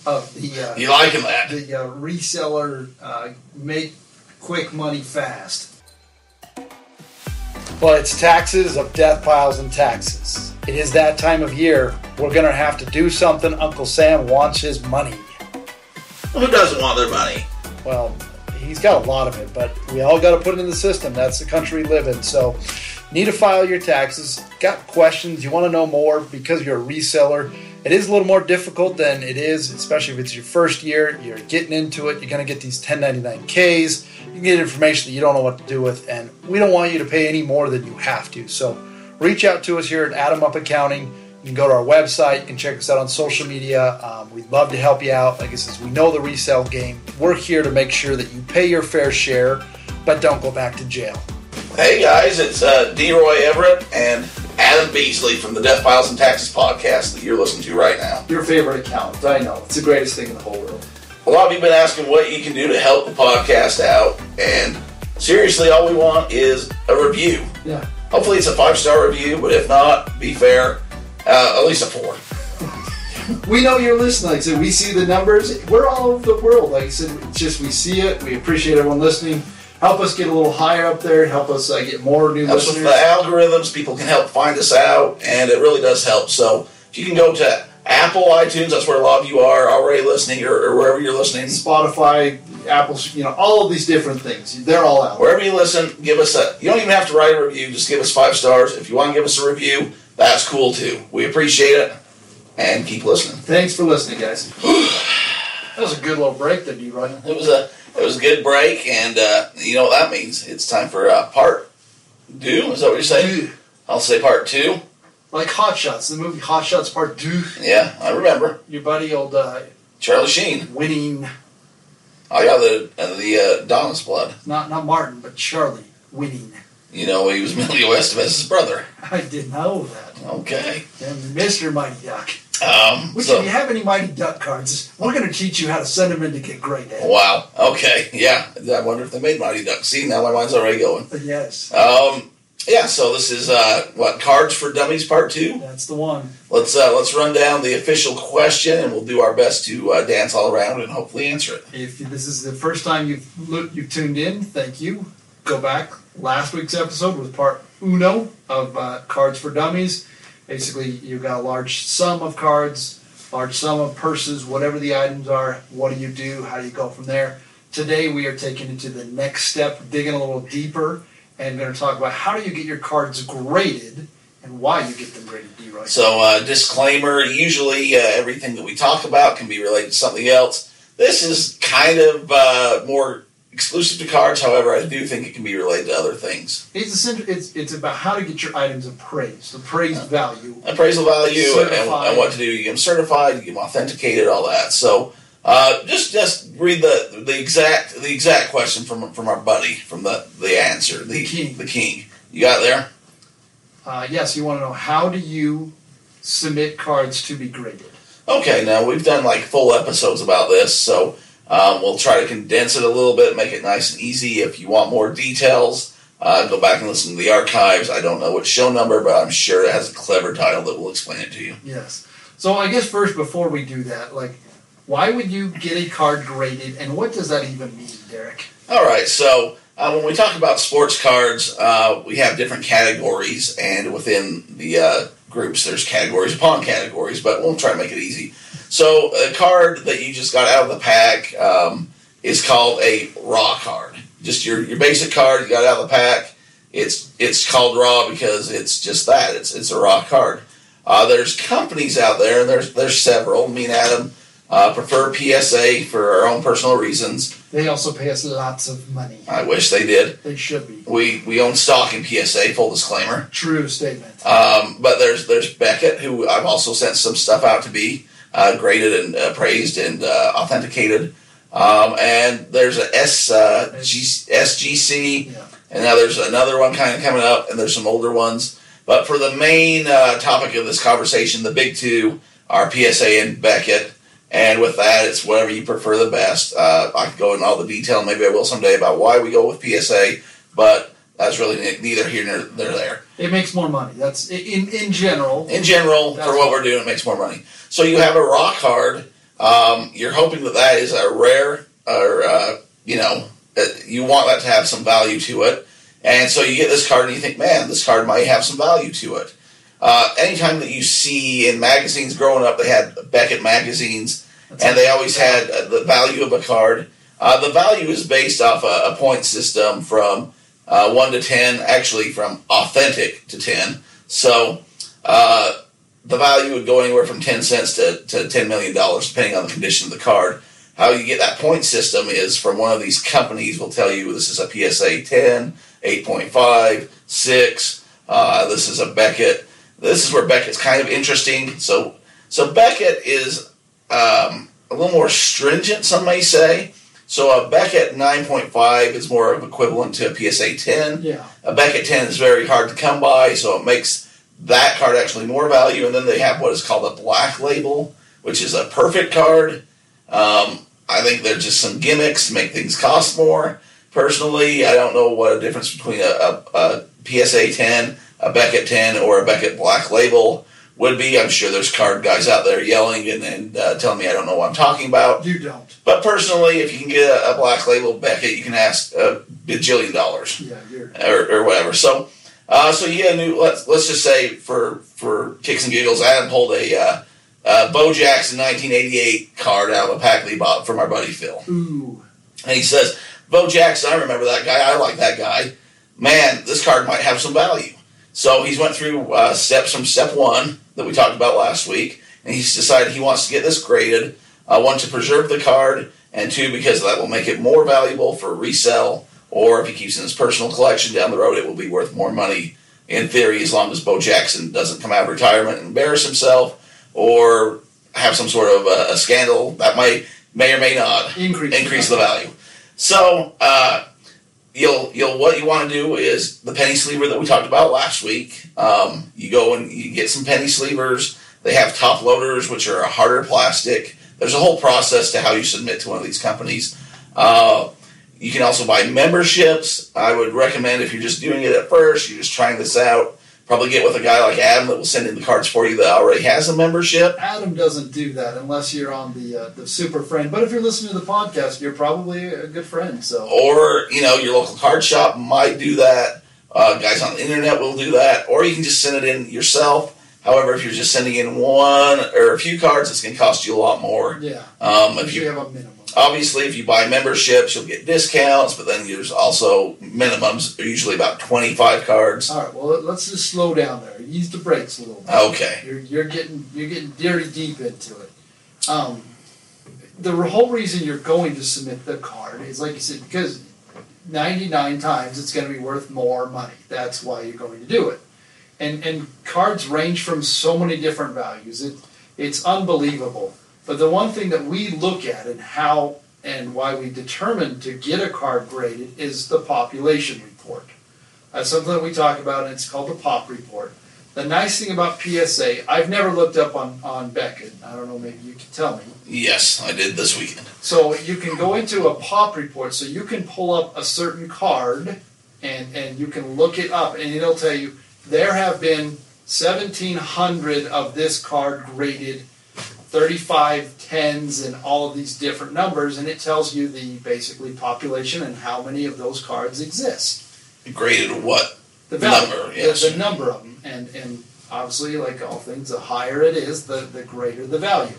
of the uh, You liking that? the uh, reseller uh, make quick money fast. Well, it's taxes of death piles and taxes. It is that time of year. We're going to have to do something. Uncle Sam wants his money. Who doesn't want their money? Well, he's got a lot of it, but we all got to put it in the system. That's the country we live in. So, need to file your taxes. Got questions? You want to know more because you're a reseller. It is a little more difficult than it is, especially if it's your first year. You're getting into it. You're going to get these 1099Ks. You get information that you don't know what to do with, and we don't want you to pay any more than you have to. So, reach out to us here at Adam Up Accounting. You can go to our website. You can check us out on social media. Um, we'd love to help you out. Like I said, we know the resale game. We're here to make sure that you pay your fair share, but don't go back to jail. Hey guys, it's uh, D. Roy Everitt and Adam Beesley from the Deathpiles and Taxes podcast that you're listening to right now. Your favorite account, I know. It's the greatest thing in the whole world. A lot of you have been asking what you can do to help the podcast out, and seriously, all we want is a review. Yeah. Hopefully, it's a five star review, but if not, be fair, uh, at least a four. We know you're listening. Like I said, we see the numbers. We're all over the world. Like I said, it's just we see it. We appreciate everyone listening. Help us get a little higher up there. Help us uh, get more new Helps with listeners. the algorithms. People can help find us out, and it really does help. So if you can go to Apple iTunes, that's where a lot of you are already listening, or, or wherever you're listening. Spotify, Apple, you know, all of these different things. They're all out. Wherever you listen, give us a. You don't even have to write a review. Just give us five stars. If you want to give us a review, that's cool too. We appreciate it, and keep listening. Thanks for listening, guys. that was a good little break there, you, Ryan. It was a it was a good break, and uh, you know what that means. It's time for uh, part two. Is that what you're saying? I'll say part two. Like Hot Shots, the movie Hot Shots Part Two. Yeah, I remember Your buddy, old uh, Charlie Sheen. winning, I got the uh, the uh, Donna's blood. not not Martin, but Charlie winning. You know he was Emilio Estevez's brother. I didn't know that. Okay. And Mr. Mighty Duck. Um. Which, so- if you have any Mighty Duck cards, we're going to teach you how to send them in to get great at. wow. Okay. Yeah. I wonder if they made Mighty Duck. See, now my mind's already going. Yes, Um. Yeah. So this is uh what Cards for Dummies Part Two. that's the one. Let's uh, let's run down the official question, and we'll do our best to uh, dance all around and hopefully answer it. If this is the first time you've looked, you've tuned in, thank you. Go back. Last week's episode was part uno of uh, Cards for Dummies. Basically, you've got a large sum of cards, large sum of purses, whatever the items are. What do you do? How do you go from there? Today, we are taking it to the next step, digging a little deeper, and going to talk about how do you get your cards graded and why you get them graded. D. Roy. So, uh, disclaimer: usually, uh, everything that we talk about can be related to something else. This is kind of uh, more exclusive to cards. However, I do think it can be related to other things. It's essential. It's it's about how to get your items appraised, appraised value. Appraisal value and, and what to do. You get them certified, you get them authenticated, all that. So, Uh, just just read the the exact the exact question from from our buddy from the the answer the King. the king. You got there? Uh, yes, you want to know how do you submit cards to be graded? Okay, now we've done like full episodes about this, so um, we'll try to condense it a little bit, make it nice and easy. If you want more details, uh, go back and listen to the archives. I don't know which show number, but I'm sure it has a clever title that will explain it to you. Yes. So I guess first, before we do that, like, why would you get a card graded, and what does that even mean, Derek? All right, so uh, when we talk about sports cards, uh, we have different categories, and within the uh, groups, there's categories upon categories, but we'll try to make it easy. So, a card that you just got out of the pack um, is called a raw card. Just your, your basic card you got out of the pack. It's it's called raw because it's just that. It's it's a raw card. Uh, there's companies out there, and there's there's several. Me and Adam uh, prefer PSA for our own personal reasons. They also pay us lots of money. I wish they did. They should be. We we own stock in PSA. Full disclaimer. True statement. Um, but there's there's Beckett, who I've also sent some stuff out to be uh, graded and uh, praised and uh, authenticated. Um, and there's a S uh, G, SGC, Yeah. and now there's another one kind of coming up, and there's some older ones. But for the main uh, topic of this conversation, the big two are PSA and Beckett. And with that, it's whatever you prefer the best. Uh, I could go into all the detail, maybe I will someday, about why we go with PSA, but that's really neither here nor there. It makes more money. That's in in general. In general, for what we're doing, it makes more money. So you have a raw card. Um, you're hoping that that is a rare, or uh, you know, you want that to have some value to it. And so you get this card, and you think, man, this card might have some value to it. Uh, anytime that you see in magazines growing up, they had Beckett magazines, That's and they always had uh, the value of a card. Uh, the value is based off a, a point system from uh, 1 to 10, actually from authentic to 10. So uh, the value would go anywhere from 10 cents to, to $10 million, depending on the condition of the card. How you get that point system is from one of these companies will tell you this is a PSA 10, 8.5, 6, uh, this is a Beckett. This is where Beckett's kind of interesting. So, so Beckett is um, a little more stringent, some may say. So a Beckett 9.5 is more of equivalent to a PSA 10. Yeah. A Beckett 10 is very hard to come by, so it makes that card actually more value. And then they have what is called a black label, which is a perfect card. Um, I think they're just some gimmicks to make things cost more. Personally, I don't know what a difference between a, a, a PSA 10, a Beckett 10, or a Beckett black label would be. I'm sure there's card guys out there yelling and, and uh, telling me I don't know what I'm talking about. You don't. But personally, if you can get a, a black label Beckett, you can ask a bajillion dollars Yeah, or, or whatever. So, uh, so a new. Let's let's just say for for kicks and giggles, Adam pulled a uh, uh, Bo Jackson 1988 card out of a pack that he bought from our buddy Phil, Ooh. and he says, "Bo Jackson, I remember that guy. I like that guy. Man, this card might have some value." So he's went through uh, steps from step one that we talked about last week, and he's decided he wants to get this graded. Uh, one to preserve the card, and two because that will make it more valuable for resell, or if he keeps in his personal collection down the road, it will be worth more money. In theory, as long as Bo Jackson doesn't come out of retirement and embarrass himself, or have some sort of a, a scandal that might may or may not Increase. increase the value. So uh, you'll you'll what you want to do is the penny sleever that we talked about last week. Um, you go and you get some penny sleevers. They have top loaders, which are a harder plastic. There's a whole process to how you submit to one of these companies. Uh, you can also buy memberships. I would recommend if you're just doing it at first, you're just trying this out. Probably get with a guy like Adam that will send in the cards for you that already has a membership. Adam doesn't do that unless you're on the uh, the super friend. But if you're listening to the podcast, you're probably a good friend. So or you know your local card shop might do that. Uh, guys on the internet will do that, or you can just send it in yourself. However, if you're just sending in one or a few cards, it's going to cost you a lot more. yeah, Um, if you you have a minimum. Obviously if you buy memberships, you'll get discounts, but then there's also minimums. They're usually about 25 cards. All right. Well, let- let's just slow down there. Ease the brakes a little bit. Okay. You're, you're getting you're getting very deep into it. Um, the whole reason you're going to submit the card is like you said because 99 times it's going to be worth more money. That's why you're going to do it. And and cards range from so many different values. It it's unbelievable. But the one thing that we look at and how and why we determine to get a card graded is the population report. That's something that we talk about, and it's called the POP report. The nice thing about PSA, I've never looked up on, on Beckett. I don't know, maybe you can tell me. Yes, I did this weekend. So you can go into a POP report, so you can pull up a certain card and, and you can look it up, and it'll tell you there have been 1,700 of this card graded 35 tens and all of these different numbers, and it tells you the basically population and how many of those cards exist. The graded what? The value, Number, the- yes. the, number of them, and and obviously, like all things, the higher it is, the the greater the value.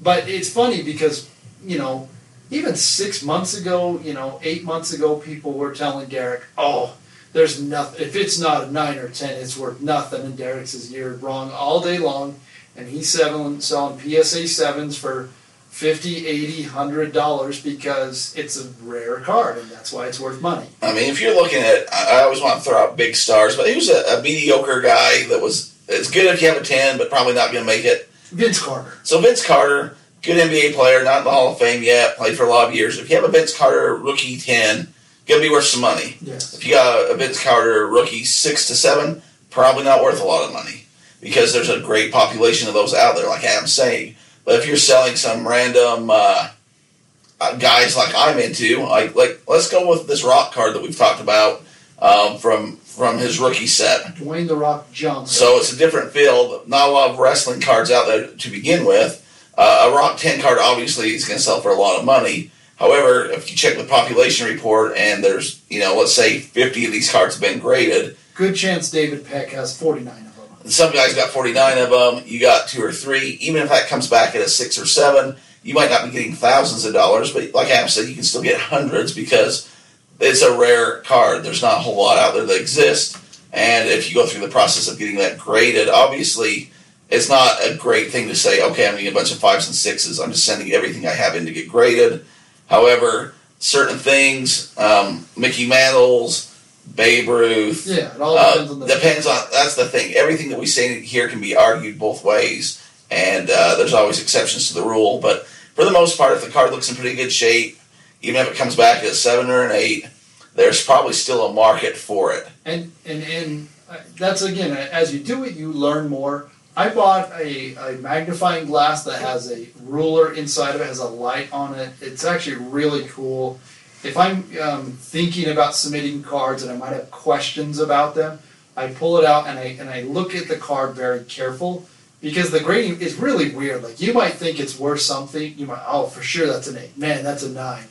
But it's funny because you know, even six months ago, you know, eight months ago, people were telling Derek, "Oh, there's nothing. If it's not a nine or ten, it's worth nothing." And Derek says, "You're wrong all day long." And he's selling selling PSA sevens for 50 80 100 dollars because it's a rare card and that's why it's worth money I mean, if you're looking at, I always want to throw out big stars, but he was a, a mediocre guy that was. It's good if you have a ten, but probably not going to make it. vince carter So Vince Carter, good NBA player, not in the Hall of Fame yet, played for a lot of years. If you have a Vince Carter rookie ten, going to be worth some money. yes If you got a Vince Carter rookie six to seven, probably not worth a lot of money because there's a great population of those out there, like Adam's saying. But if you're selling some random uh, uh, guys like I'm into, like like let's go with this rock card that we've talked about um, from from his rookie set. dwayne the rock johnson So it's a different field. Not a lot of wrestling cards out there to begin with. Uh, a Rock 10 card obviously is going to sell for a lot of money. However, if you check the population report and there's, you know, let's say 50 of these cards have been graded, good chance david peck has 49 of them and some guys got 49 of them, you got two or three. Even if that comes back at a six or seven, you might not be getting thousands of dollars, but like Adam said, you can still get hundreds because it's a rare card. There's not a whole lot out there that exists. And if you go through the process of getting that graded, obviously it's not a great thing to say, okay, I'm getting a bunch of fives and sixes. I'm just sending everything I have in to get graded. However, certain things, um, Mickey Mantles, Babe Ruth, yeah it all uh, depends on the depends on that's the thing. Everything that we say here can be argued both ways, and uh, there's always exceptions to the rule. But for the most part, if the card looks in pretty good shape, even if it comes back at seven or an eight, there's probably still a market for it. and and and uh, that's again as you do it you learn more i bought a, a magnifying glass that has a ruler inside of it has a light on it it's actually really cool if i'm um, thinking about submitting cards and i might have questions about them i pull it out and i and i look at the card very careful because the grading is really weird. Like you might think it's worth something. You might oh for sure that's an eight. Man that's a nine.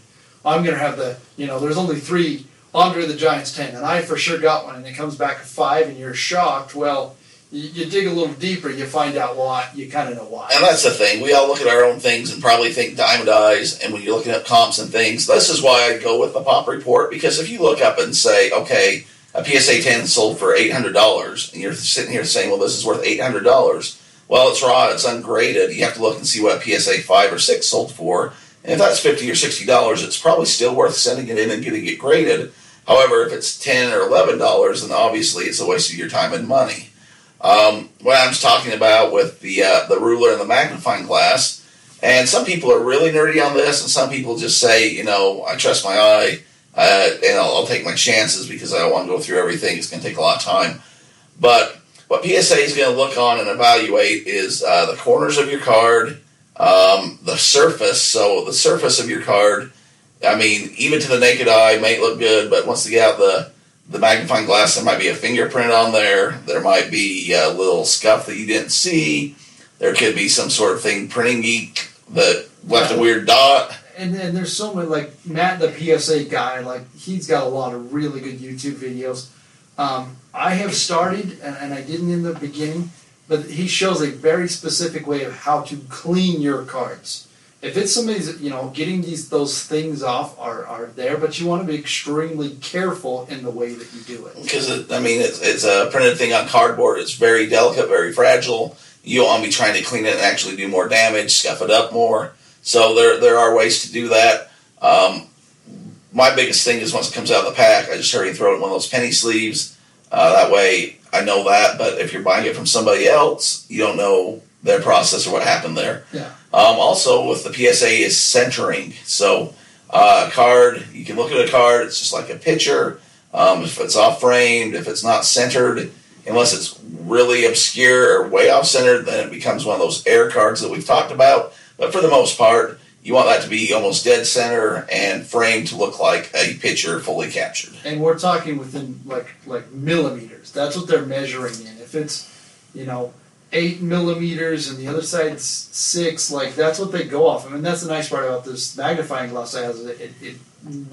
I'm gonna have the you know there's only three Andre the Giant's 10, and I for sure got one, and it comes back a 5, and you're shocked. Well, you, dig a little deeper, you find out why. You kind of know why. And that's the thing. We all look at our own things and probably think diamond eyes. And when you're looking at comps and things, this is why I go with the pop report. Because if you look up and say, okay, a PSA 10 sold for $800, and you're sitting here saying, well, this is worth $800. Well, it's raw, it's ungraded. You have to look and see what PSA 5 or 6 sold for. And if that's 50 or $60, it's probably still worth sending it in and getting it graded. However, if it's 10 or $11, then obviously it's a waste of your time and money. Um, what I was talking about with the uh, the ruler and the magnifying glass, and some people are really nerdy on this, and some people just say, you know, I trust my eye, uh, and I'll, I'll take my chances because I don't want to go through everything. It's going to take a lot of time. But what PSA is going to look on and evaluate is uh, the corners of your card, um, the surface. So the surface of your card. I mean, even to the naked eye, may look good, but once they get out the the magnifying glass, there might be a fingerprint on there. There might be a little scuff that you didn't see. There could be some sort of thing printing geek that left a weird dot. and then there's so many, like Matt, the PSA guy, like he's got a lot of really good YouTube videos. Um, I have started, and, and I didn't in the beginning, but he shows a very specific way of how to clean your cards. If it's somebody's, you know, getting these those things off are, are there, but you want to be extremely careful in the way that you do it. Because, I mean, it's, it's a printed thing on cardboard. It's very delicate, very fragile. You don't want to be trying to clean it and actually do more damage, scuff it up more. So there, there are ways to do that. Um, my biggest thing is once it comes out of the pack, I just hurry and throw it in one of those penny sleeves. Uh, that way I know that. But if you're buying it from somebody else, you don't know their process or what happened there. Yeah. Um, also, with the PSA is centering. So, uh, a card, you can look at a card, it's just like a picture. Um, if it's off framed, if it's not centered, unless it's really obscure or way off centered, then it becomes one of those air cards that we've talked about. But for the most part, you want that to be almost dead center and framed to look like a picture fully captured. and we're talking within like like millimeters. That's what they're measuring in. If it's you know eight millimeters and the other side's six, like that's what they go off. I mean, that's the nice part about this magnifying glass I it, it, it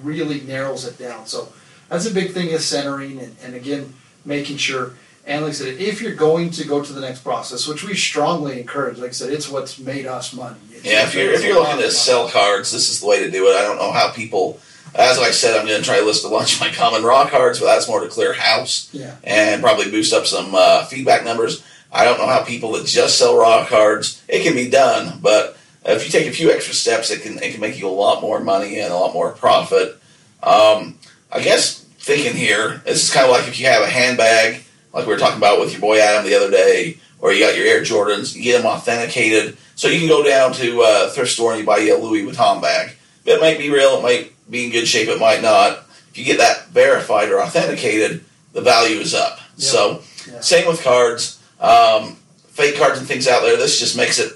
really narrows it down. So that's a big thing is centering and, and again making sure. And like I said, if you're going to go to the next process, which we strongly encourage, like I said, it's what's made us money. It's- Yeah, if you're if you're looking to sell cards, this is the way to do it. I don't know how people. As I said, I'm going to try to list a bunch of my common raw cards, but that's more to clear house Yeah. and probably boost up some uh, feedback numbers. I don't know how people that just sell raw cards. It can be done, but if you take a few extra steps, it can it can make you a lot more money and a lot more profit. Um, I guess thinking here, this is kind of like if you have a handbag, like we were talking about with your boy Adam the other day, or you got your Air Jordans, you get them authenticated. So you can go down to a thrift store and you buy you a Louis Vuitton bag. It might be real, it might be in good shape, it might not. If you get that verified or authenticated, the value is up. Yeah. So Yeah. same with cards, um, fake cards and things out there. This just makes it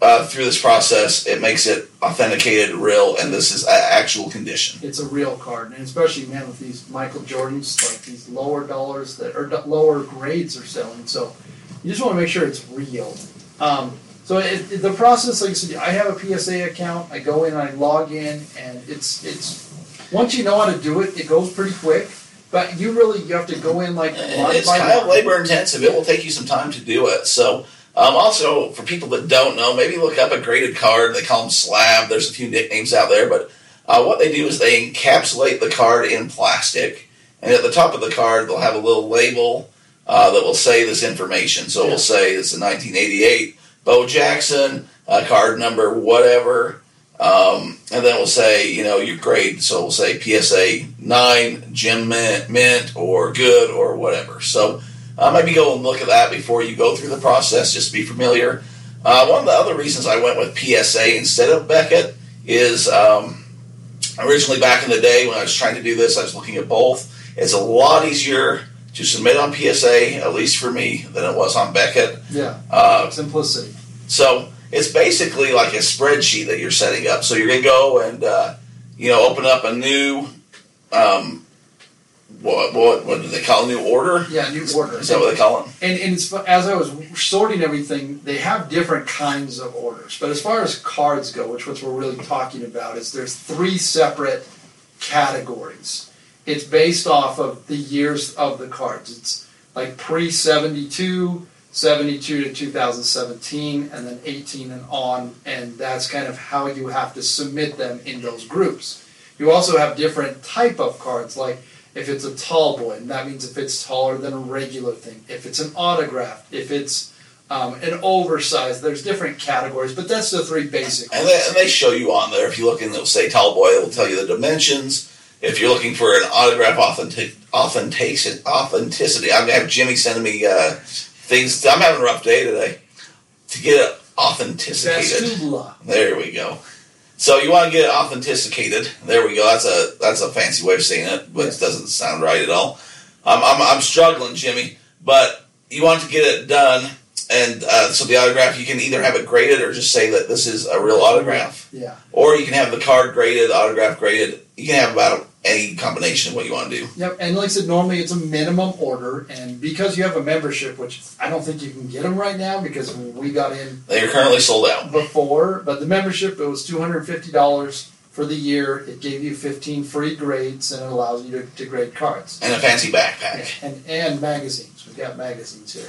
uh, through this process. It makes it authenticated, real, and this is actual condition. it's a real card, and especially man with these Michael Jordans, like these lower dollars that or lower grades are selling. So you just want to make sure it's real. Um, so it, it- the process, like I said, I have a PSA account. I go in, I log in, and it's it's once you know how to do it, it goes pretty quick. But you really you have to go in like It's kind of labor intensive. It will take you some time to do it. So, um, also for people that don't know, maybe look up a graded card. They call them slab. There's a few nicknames out there, but uh, what they do is they encapsulate the card in plastic, and at the top of the card they'll have a little label uh, that will say this information. So it will say it's a 1988 Bo Jackson uh, card number, whatever. Um, and then we'll say, you know, your grade. So we'll say PSA 9, Gem Mint, Mint, or Good, or whatever. So uh, maybe go and look at that before you go through the process, just to be familiar. Uh, one of the other reasons I went with PSA instead of Beckett is um, originally back in the day when I was trying to do this, I was looking at both. It's a lot easier to submit on PSA, at least for me, than it was on Beckett. Yeah, Uh, simplicity. so it's basically like a spreadsheet that you're setting up. So you're going to go and uh, you know open up a new um, what what what do they call a new order? Yeah, new order. Is that what they call it? And, and as I was sorting everything, they have different kinds of orders. But as far as cards go, which what we're really talking about, is there's three separate categories. It's based off of the years of the cards. It's like pre 72, 72 to 2017, and then 18 and on. And that's kind of how you have to submit them in those groups. You also have different type of cards, like if it's a tall boy, and that means if it's taller than a regular thing. If it's an autograph, if it's um, an oversized, there's different categories, but that's the three basic And they, and they show you on there. If you look in, they'll say tall boy. It'll tell you the dimensions. If you're looking for an autograph authentic, authenticity, authenticity, I'm gonna have Jimmy sending me uh, things. I'm having a rough day today to get it authenticated. There we go. So you want to get authenticated. There we go. That's a that's a fancy way of saying it, but Yes. it doesn't sound right at all. I'm, I'm, I'm struggling, Jimmy. But you want to get it done, and uh, so the autograph you can either have it graded or just say that this is a real autograph, Yeah. or you can have the card graded, the autograph graded. You can have about any combination of what you want to do. Yep, and like I said, normally it's a minimum order, and because you have a membership, which I don't think you can get them right now because we got in They are currently sold out. before, but the membership it was two hundred and fifty dollars for the year. It gave you fifteen free grades, and it allows you to, to grade cards And a fancy backpack. and and magazines. We've got magazines here,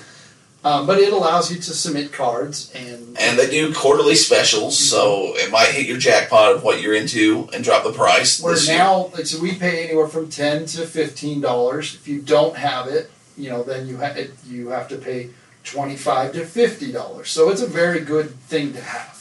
um, but it allows you to submit cards and And they do quarterly specials, so it might hit your jackpot of what you're into and drop the price. Where this now, like, so we pay anywhere from ten to fifteen dollars. If you don't have it, you know, then you have you have to pay twenty five to fifty dollars. So it's a very good thing to have.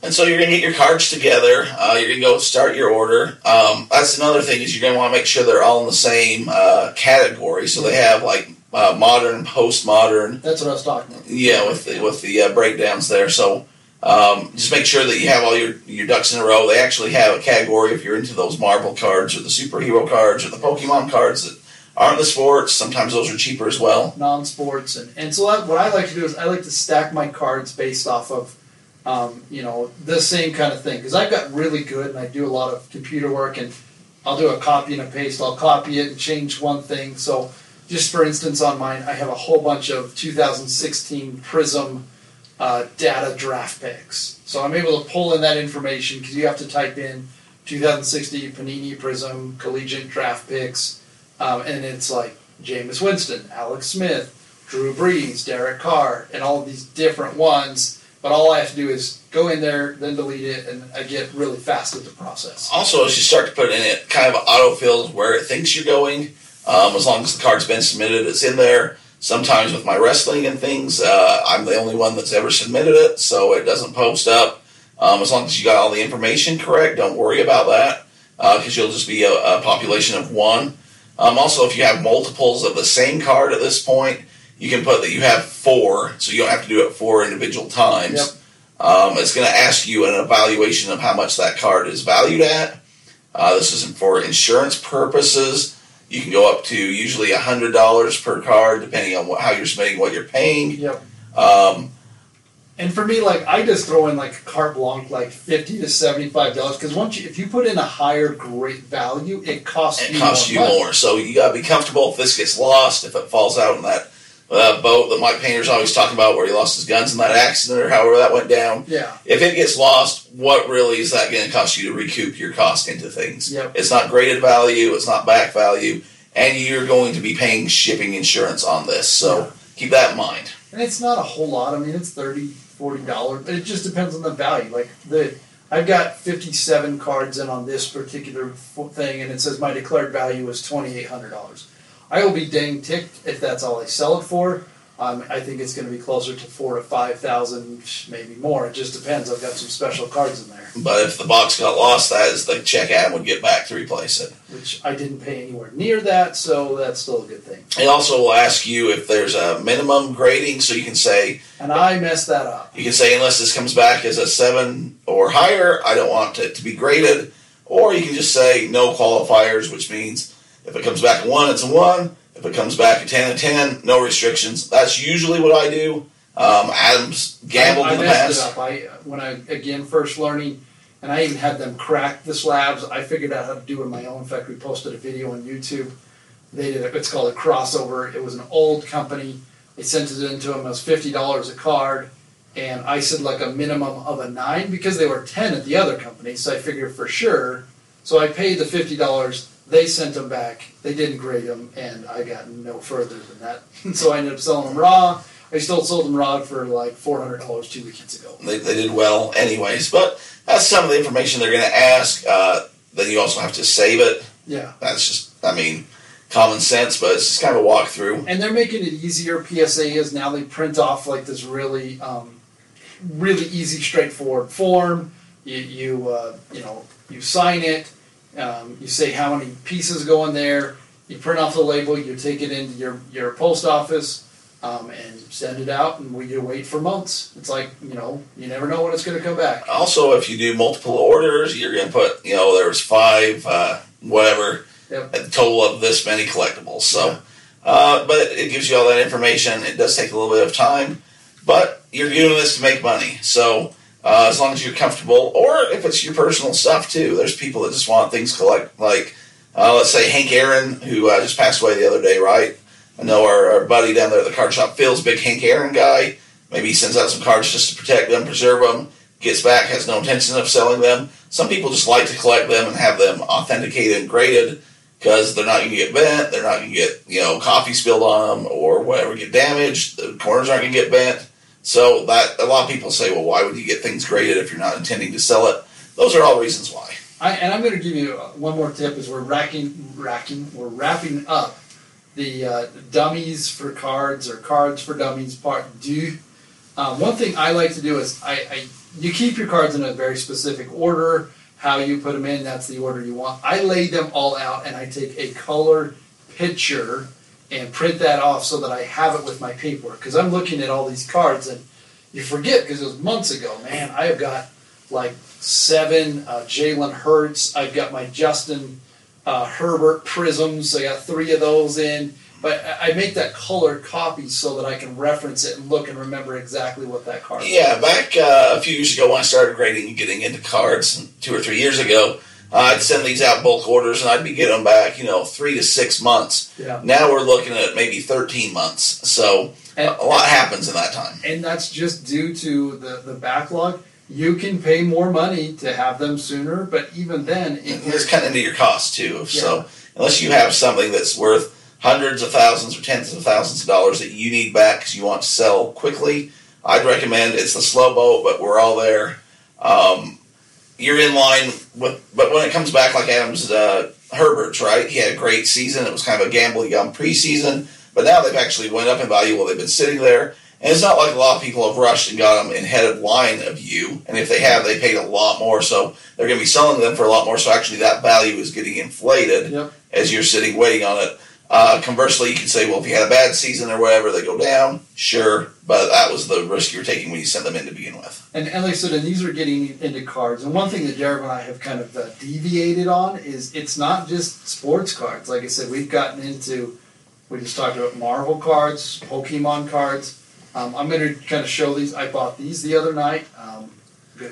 And so you're gonna get your cards together. Uh, you're gonna go start your order. Um, that's another thing is you're gonna want to make sure they're all in the same uh, category. So they have like uh, modern, postmodern. That's what I was talking about. Yeah, with the, with the uh, breakdowns there. So um, just make sure that you have all your, your ducks in a row. They actually have a category if you're into those Marvel cards or the superhero cards or the Pokemon cards that aren't the sports. Sometimes those are cheaper as well. non-sports and and so I, what I like to do is I like to stack my cards based off of um, you know the same kind of thing because I've got really good and I do a lot of computer work and I'll do a copy and a paste I'll copy it and change one thing so just for instance on mine I have a whole bunch of 2016 Prizm uh, data draft picks so I'm able to pull in that information because you have to type in 2016 Panini Prizm collegiate draft picks um, and it's like Jameis Winston, Alex Smith, Drew Brees, Derek Carr, and all these different ones. But all I have to do is go in there, then delete it, and I get really fast at the process. Also, as you start to put in it, kind of autofills where it thinks you're going. Um, as long as the card's been submitted, it's in there. Sometimes with my wrestling and things, uh, I'm the only one that's ever submitted it, so it doesn't post up. Um, as long as you got all the information correct, don't worry about that because you'll just be a, a population of one. Um, also, if you have multiples of the same card at this point, you can put that you have four, so you don't have to do it four individual times. Yep. Um, it's going to ask you an evaluation of how much that card is valued at. Uh, this is for insurance purposes. You can go up to usually hundred dollars per card, depending on what, how you're submitting, what you're paying. Yep. Um, And for me, like I just throw in like carte blanche, like fifty to seventy-five dollars, because once you, if you put in a higher great value, it costs it you costs more you money. more, so you got to be comfortable if this gets lost, if it falls out in that uh, boat that Mike Painter's always talking about, where he lost his guns in that accident or however that went down. Yeah. If it gets lost, what really is that going to cost you to recoup your cost into things? Yep. It's not graded value, it's not back value, and you're going to be paying shipping insurance on this. So Yeah. keep that in mind. And it's not a whole lot. I mean, it's 30 40 dollars. But it just depends on the value. Like the, I've got 57 cards in on this particular thing, and it says my declared value is 2,800 dollars. I will be dang ticked if that's all I sell it for. Um, I think it's going to be closer to four to five thousand, maybe more. It just depends. I've got some special cards in there, But if the box got lost, that is the check ad would get back to replace it. which I didn't pay anywhere near that, so that's still a good thing. It also will ask you if there's a minimum grading, so you can say And I messed that up. you can say unless this comes back as a seven or higher, I don't want it to be graded. Or you can just say no qualifiers, which means if it comes back a one, it's a one. If it comes back a ten, a ten, no restrictions. That's usually what I do. Um, Adam's gambled I, I in the messed past. it up. I when I again first learning, and I even had them crack the slabs. I figured out how to do it my own. In fact, we posted a video on YouTube. They did it. It's called a crossover. It was an old company. They sent it into them. It was fifty dollars a card, and I said like a minimum of a nine because they were ten at the other company. So I figured for sure. So I paid the fifty dollars. They sent them back. They didn't grade them, and I got no further than that. so I ended up selling them raw. I still sold them raw for like four hundred dollars two weekends ago. They, they did well, anyways. But that's some of the information they're going to ask. Uh, then you also have to save it. Yeah, That's just, I mean, common sense, but it's just kind of a walkthrough. and they're making it easier. PSA is now they print off like this really, um, really easy, straightforward form. You you uh, you know you sign it. Um, you say how many pieces go in there. You print off the label. You take it into your your post office. Um, and send it out, and we you wait for months. It's like you know, you never know when it's going to come back. Also, if you do multiple orders, you're going to put, you know, there's five, uh, whatever, Yep. a total of this many collectibles. So, uh, but it gives you all that information. It does take a little bit of time, but you're doing this to make money. So, uh, as long as you're comfortable, or if it's your personal stuff too, there's people that just want things collect, like, uh, let's say Hank Aaron, who uh, just passed away the other day, right? I know our, our buddy down there at the card shop, Phil's big Hank Aaron guy. Maybe he sends out some cards just to protect them, preserve them, gets back, has no intention of selling them. Some people just like to collect them and have them authenticated and graded because they're not going to get bent, they're not going to get, you know, coffee spilled on them or whatever, get damaged, the corners aren't going to get bent. So that a lot of people say, well, why would you get things graded if you're not intending to sell it? Those are all reasons why. I, and I'm going to give you uh, one more tip as we're racking, racking, we're wrapping up the uh, dummies for cards or cards for dummies part two. Um, one thing I like to do is I, I you keep your cards in a very specific order. How you put them in, that's the order you want. I lay them all out and I take a color picture and print that off so that I have it with my paperwork. Because I'm looking at all these cards and you forget because it was months ago. Man, I have got like seven uh, Jalen Hurts. I've got my Justin uh, Herbert Prizms. I got three of those in. But I make that colored copy so that I can reference it and look and remember exactly what that card was. Yeah, back uh, a few years ago when I started grading and getting into cards, two or three years ago, uh, I'd send these out bulk orders and I'd be getting them back, you know, three to six months. Yeah. Now we're looking at maybe 13 months. So And- a lot happens in that time. and that's just due to the, the backlog. You can pay more money to have them sooner, but even then, it, It's kind of into your cost too. So unless you have something that's worth hundreds of thousands or tens of thousands of dollars that you need back because you want to sell quickly, I'd recommend it's the slow boat. But we're all there. Um, you're in line with, but when it comes back like Adams uh, Herbert's, right? He had a great season. It was kind of a gamble in preseason, but now they've actually went up in value while they've been sitting there. And it's not like a lot of people have rushed and got them in head of line of you. And if they have, they paid a lot more. So they're going to be selling them for a lot more. So actually, that value is getting inflated Yep. as you're sitting waiting on it. Uh, conversely, you can say, well, if you had a bad season or whatever, they go down. Sure, but that was the risk you were taking when you sent them in to begin with. And, and like I said, and these are getting into cards. And one thing that Jared and I have kind of uh, deviated on is it's not just sports cards. Like I said, we've gotten into, we just talked about Marvel cards, Pokemon cards. Um, I'm going to kind of show these. I bought these the other night. Um,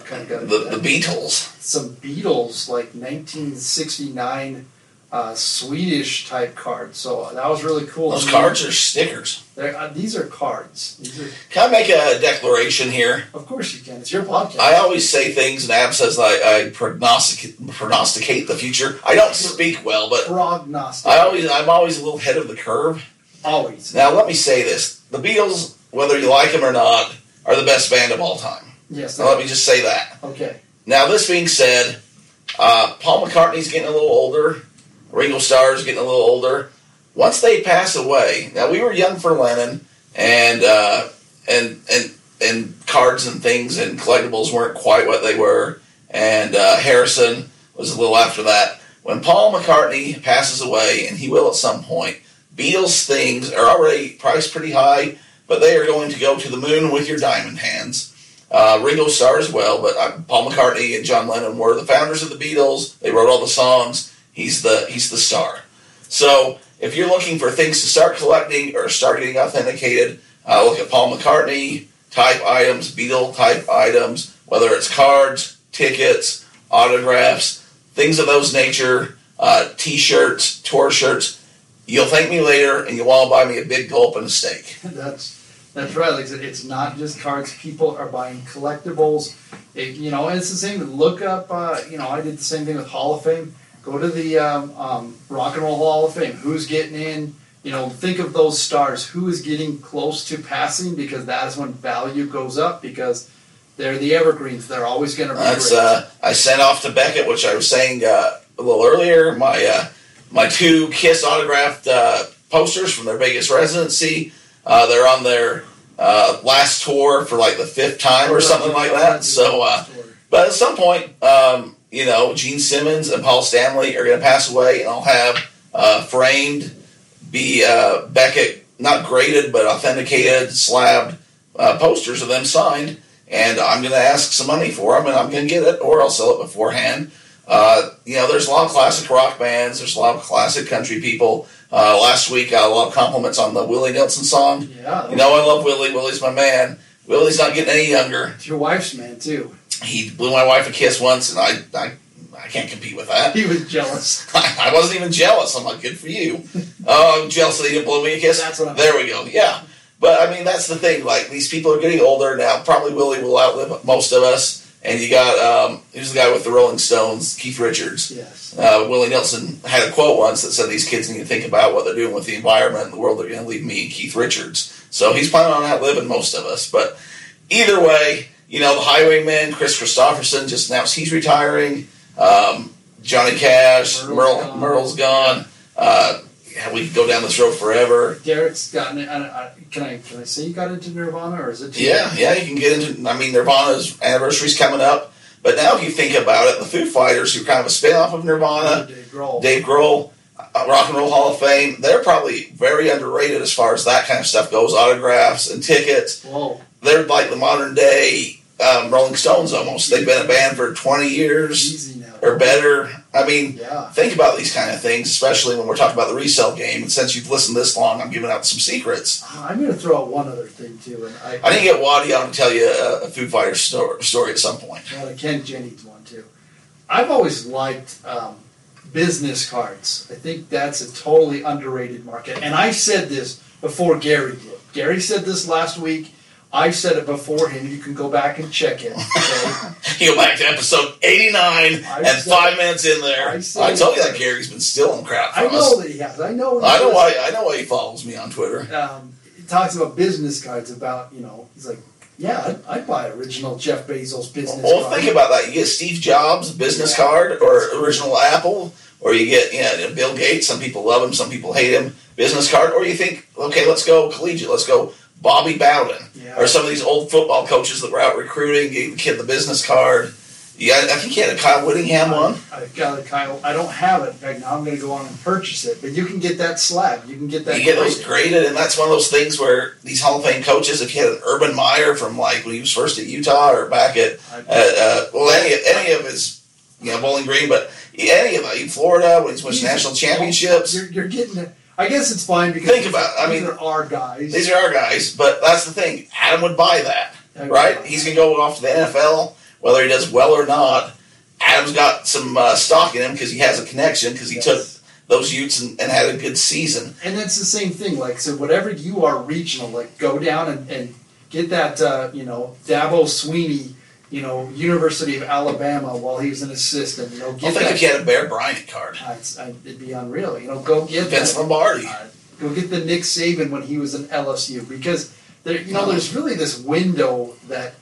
kind of got The, the Beatles. some Beatles, like 1969 uh, Swedish type cards. So that was really cool. Those I mean, cards are stickers. Uh, these are cards. These are, Can I make a declaration here? of course, you can. It's your podcast. I always say things, and Ab says I, I prognosticate, prognosticate the future. I don't speak well, but Prognostic. I always I'm always a little ahead of the curve. Always. Now, let me say this: the Beatles, whether you like them or not, are the best band of all time. Yes. Now, let me just say that. Okay. Now, this being said, uh, Paul McCartney's getting a little older. Ringo Starr's getting a little older. Once they pass away, now we were young for Lennon, and uh, and and and cards and things and collectibles weren't quite what they were, and uh, Harrison was a little after that. When Paul McCartney passes away, and he will at some point, Beatles things are already priced pretty high, but they are going to go to the moon with your diamond hands. Uh, Ringo Starr as well, but uh, Paul McCartney and John Lennon were the founders of the Beatles. They wrote all the songs. He's the he's the star. So if you're looking for things to start collecting or start getting authenticated, uh, look at Paul McCartney type items, Beatle type items, whether it's cards, tickets, autographs, things of those nature, uh, T-shirts, tour shirts. You'll thank me later, and you'll to buy me a big gulp and a steak. That's that's right. Like I said, it's not just cards. People are buying collectibles. It, you know, and it's the same. Look up. Uh, you know, I did the same thing with Hall of Fame. Go to the um, um, Rock and Roll Hall of Fame. Who's getting in? You know, think of those stars. Who is getting close to passing? Because that is when value goes up. Because they're the evergreens. They're always going to be That's uh, I sent off to Beckett, which I was saying uh, a little earlier. My uh, my two Kiss autographed uh, posters from their Vegas residency. Uh, they're on their uh, last tour for like the fifth time or something like that. So, uh, but at some point, um, you know, Gene Simmons and Paul Stanley are going to pass away, and I'll have uh, framed, be uh, Beckett not graded but authenticated, slabbed uh, posters of them signed and I'm going to ask some money for them, and I'm going to get it, or I'll sell it beforehand. Uh, you know, there's a lot of classic rock bands. There's a lot of classic country people. Uh, last week, I got a lot of compliments on the Willie Nelson song. yeah, You know, I love Willie. Willie's my man. Willie's not getting any younger. it's your wife's man too. He blew my wife a kiss once, and I, I, I can't compete with that. He was jealous. I wasn't even jealous. I'm like, good for you. Oh, I'm jealous that he didn't blow me a kiss. That's what I'm. There we go. Yeah. But I mean, that's the thing. Like these people are getting older now. Probably Willie will outlive most of us. And you got um, who's the guy with the Rolling Stones, Keith Richards. Yes. Uh, Willie Nelson had a quote once that said these kids need to think about what they're doing with the environment and the world. They're going to leave me and Keith Richards. So he's planning on outliving most of us. But either way, you know, the Highwayman, Kris Kristofferson just announced he's retiring. Um, Johnny Cash, Merle's Merle, gone. Merle's gone. Uh, yeah, we go down this road forever. Derek's gotten it. I, I, can I can I say you got into Nirvana or is it? Yeah, yeah, you can get into. I mean, Nirvana's anniversary's coming up, but now if you think about it, the Foo Fighters, who are kind of a spin-off of Nirvana, Dave Grohl. Dave Grohl, uh, Rock and Roll Hall of Fame. They're probably very underrated as far as that kind of stuff goes. Autographs and tickets. Whoa. They're like the modern day um, Rolling Stones almost. They've been a band for 20 years or better. I mean, Yeah. think about these kind of things, especially when we're talking about the resale game. And since you've listened this long, I'm giving out some secrets. I'm going to throw out one other thing too, and I, I didn't get Waddy on to tell you a, a Foo Fighters story, story at some point. Well, Ken Jennings one too. I've always liked um, business cards. I think that's a totally underrated market. And I said this before Gary did. Gary said this last week. I said it before him. You can go back and check it. Okay? You go back to episode 89 I and said- five minutes in there. I I, told you that Gary's been stealing crap from us. I know that he has. I know. I know why. I know why he follows me on Twitter. Um, he talks about business cards. About you know, he's like, yeah, I'd, I'd buy original Jeff Bezos business Well, card. think about that. You get Steve Jobs business Yeah. card or original Apple, or you get you know, Bill Gates. Some people love him, some people hate him. Business card, or you think, okay, let's go collegiate. Let's go Bobby Bowden, Yeah. or some of these old football coaches that were out recruiting. Gave the kid the business card. Yeah, I think he had a Kyle Whittingham one. I, I got a Kyle. I don't have it. Fact, now I'm going to go on and purchase it. But you can get that slab. You can get that. You get those graded. and that's one of those things where these Hall of Fame coaches, if you had an Urban Meyer from like when he was first at Utah or back at I- uh, uh, well any any of his you know Bowling Green, but any of them, Florida when he's won national championships. You're, you're getting it. I guess it's fine because Think about it. I these mean, are our guys. These are our guys, but that's the thing. Adam would buy that, I- right? He's gonna go off to the NFL, whether he does well or not. Adam's got some uh, stock in him because he has a connection because he Yes. took those Utes and, and had a good season. and that's the same thing. Like so, whatever you are regional, like go down and, and get that. Uh, you know, Dabo Swinney. You know, University of Alabama while he was an assistant. You know, I think if you had a Bear Bryant card, it's, uh, it'd be unreal. You know, go get Vince that. Lombardi. Uh, go get the Nick Saban when he was in LSU because there, you know, there's really this window that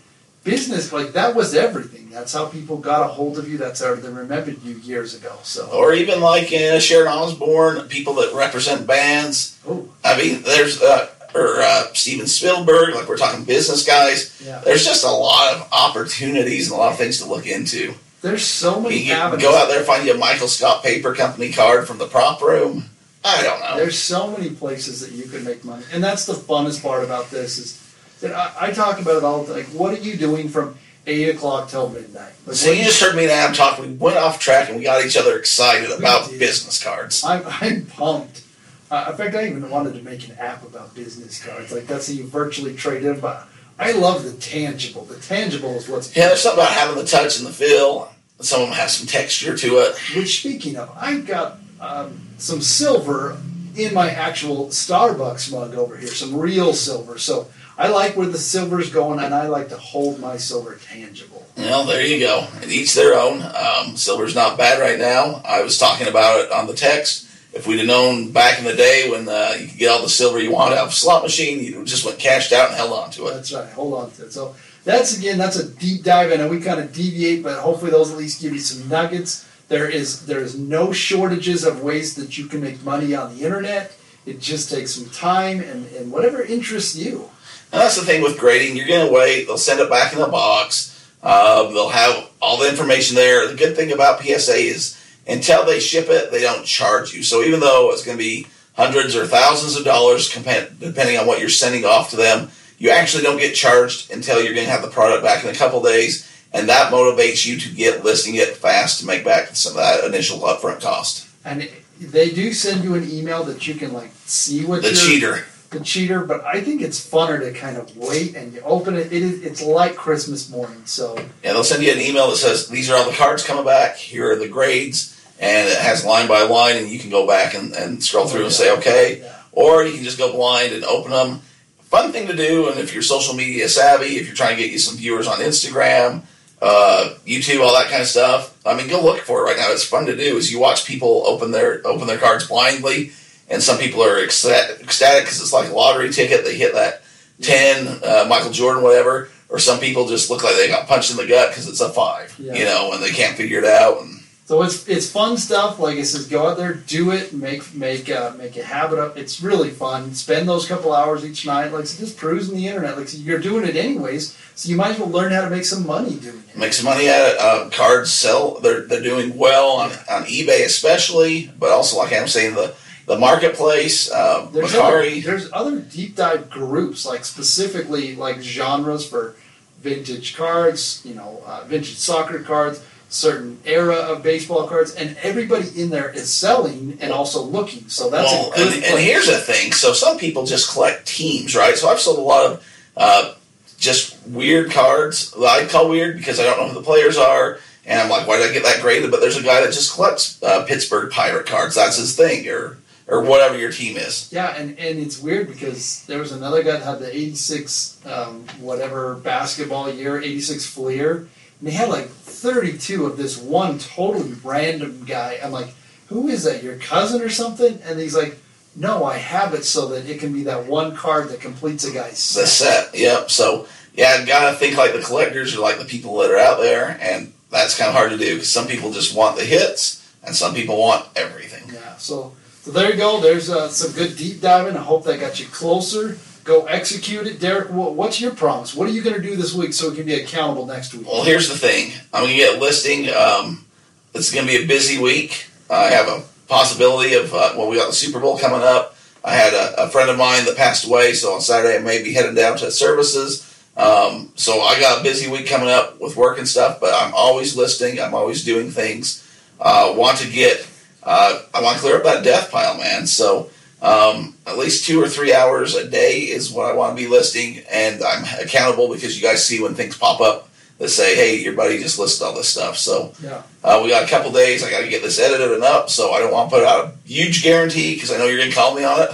business like that was everything. That's how people got a hold of you. That's how they remembered you years ago. So, or even like uh, Sharon Osbourne, people that represent bands. oh I mean, there's uh, or uh, Steven Spielberg, like we're talking business guys. yeah, There's just a lot of opportunities and a lot of things to look into. there's so many can avenues. go out there find you a Michael Scott Paper Company card from the prop room. I don't know. There's so many places that you can make money, and that's the funnest part about this is that I, I talk about it all. the time. Like, what are you doing from eight o'clock till midnight? Like, So you just heard me and Adam talk. We went off track and we got each other excited about did. business cards. I'm, I'm pumped. Uh, in fact, I even wanted to make an app about business cards. Like that's how you virtually trade in. But I love the tangible. The tangible is what's. Yeah, there's something about having the touch and the feel. Some of them have some texture to it. Which, speaking of, I've got um, some silver in my actual Starbucks mug over here. Some real silver. So I like where the silver's going, and I like to hold my silver tangible. Well, there you go. And each their own. Um, silver's not bad right now. I was talking about it on the text. If we'd have known back in the day when uh, you could get all the silver you wanted out of a slot machine, you just went cashed out and held on to it. That's right. Hold on to it. So that's again, that's a deep dive, and we kind of deviate, but hopefully those at least give you some nuggets. There is there is no shortages of ways that you can make money on the internet. It just takes some time and, and whatever interests you. And that's the thing with grading. You're going to wait. They'll send it back in the box. Um, they'll have all the information there. The good thing about PSA is until they ship it, they don't charge you. So even though it's going to be hundreds or thousands of dollars, depending on what you're sending off to them, you actually don't get charged until you're going to have the product back in a couple days. And that motivates you to get listing it fast to make back some of that initial upfront cost. And they do send you an email that you can like see what The your- cheater. the cheater, but I think it's funner to kind of wait and you open it. It is it's like Christmas morning. So Yeah, they'll send you an email that says these are all the cards coming back. Here are the grades, and it has line by line, and you can go back and, and scroll through and say okay, yeah. or you can just go blind and open them. Fun thing to do, and if you're social media savvy, if you're trying to get you some viewers on Instagram, uh, YouTube, all that kind of stuff. I mean, go look for it right now. It's fun to do. Is you watch people open their open their cards blindly, and some people are ecstatic because it's like a lottery ticket. They hit that ten, uh, Michael Jordan, whatever. Or some people just look like they got punched in the gut because it's a five, Yeah. you know, and they can't figure it out. And So it's it's fun stuff. Like I says, go out there, do it, make make uh, make a habit up. It's really fun. Spend those couple hours each night, like so just perusing the internet. Like so you're doing it anyways, so you might as well learn how to make some money doing it. Make some money at it. Uh, cards sell. They're they're doing well on, on eBay especially, but also like I'm saying the the marketplace. Uh, There's other, there's other deep dive groups, like specifically like genres for vintage cards, you know, uh, vintage soccer cards, certain era of baseball cards, and everybody in there is selling and also looking. So that's well, a good and, and here's the thing. So some people just collect teams, right? So I've sold a lot of uh, just weird cards. that I call weird because I don't know who the players are, and I'm like, why did I get that graded? But there's a guy that just collects uh, Pittsburgh Pirate cards. That's his thing, or or whatever your team is. Yeah, and, and it's weird because there was another guy that had the 86, um, whatever, basketball year, 86 Fleer, and they had like 32 of this one totally random guy. I'm like, who is that, your cousin or something? And he's like, no, I have it so that it can be that one card that completes a guy's The set. set, yep. So yeah, I gotta think like the collectors are like the people that are out there, and that's kind of hard to do because some people just want the hits, and some people want everything. Yeah, so so there you go. There's uh, some good deep diving. I hope that got you closer. Go execute it, Derek. What's your promise? What are you going to do this week so we can be accountable next week? Well, here's the thing. I'm gonna get a listing. Um, it's gonna be a busy week. I have a possibility of uh, well, we got the Super Bowl coming up. I had a, a friend of mine that passed away, so on Saturday I may be heading down to services. Um, so I got a busy week coming up with work and stuff, but I'm always listing. I'm always doing things. Uh, want to get. Uh, I want to clear up that death pile, man. So um, at least two or three hours a day is what I want to be listing, and I'm accountable because you guys see when things pop up that say, "Hey, your buddy just listed all this stuff." So Yeah. uh, we got a couple days. I got to get this edited and up, so I don't want to put out a huge guarantee because I know you're going to call me on it.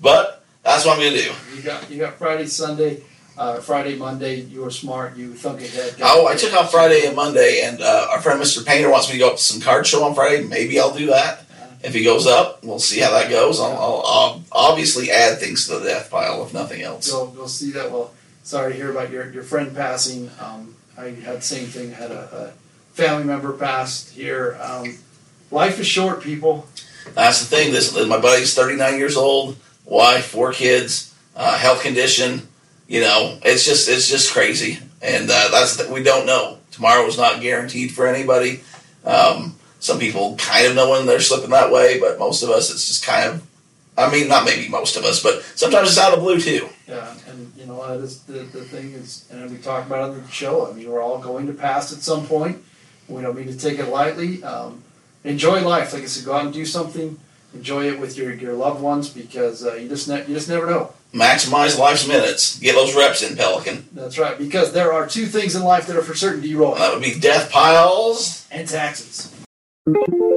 But that's what I'm going to do. You got you got Friday, Sunday, uh, Friday, Monday. You were smart. You thunk ahead. Oh, I took off Friday and Monday, and uh, our friend Mr. Painter wants me to go up to some card show on Friday. Maybe I'll do that. If he goes up, we'll see how that goes. I'll, I'll, I'll obviously add things to the death pile, if nothing else. Go go see that. Well, sorry to hear about your your friend passing. Um, I had the same thing. Had a, a family member passed here. Um, life is short, people. That's the thing. This my buddy's 39 years old, wife, four kids, uh, health condition. You know, it's just it's just crazy, and uh, that's the, we don't know. Tomorrow is not guaranteed for anybody. Um, some people kind of know when they're slipping that way, but most of us, it's just kind of. I mean, not maybe most of us, but sometimes it's out of the blue too. Yeah, and you know that is the the thing is, and we talked about it on the show. I mean, we're all going to pass at some point. We don't mean to take it lightly. Um, enjoy life, like I said. Go out and do something. Enjoy it with your, your loved ones because uh, you just ne- you just never know. Maximize life's minutes. Get those reps in, Pelican. That's right. Because there are two things in life that are for certain, D-Roy, that would be death piles. and taxes. Thank you.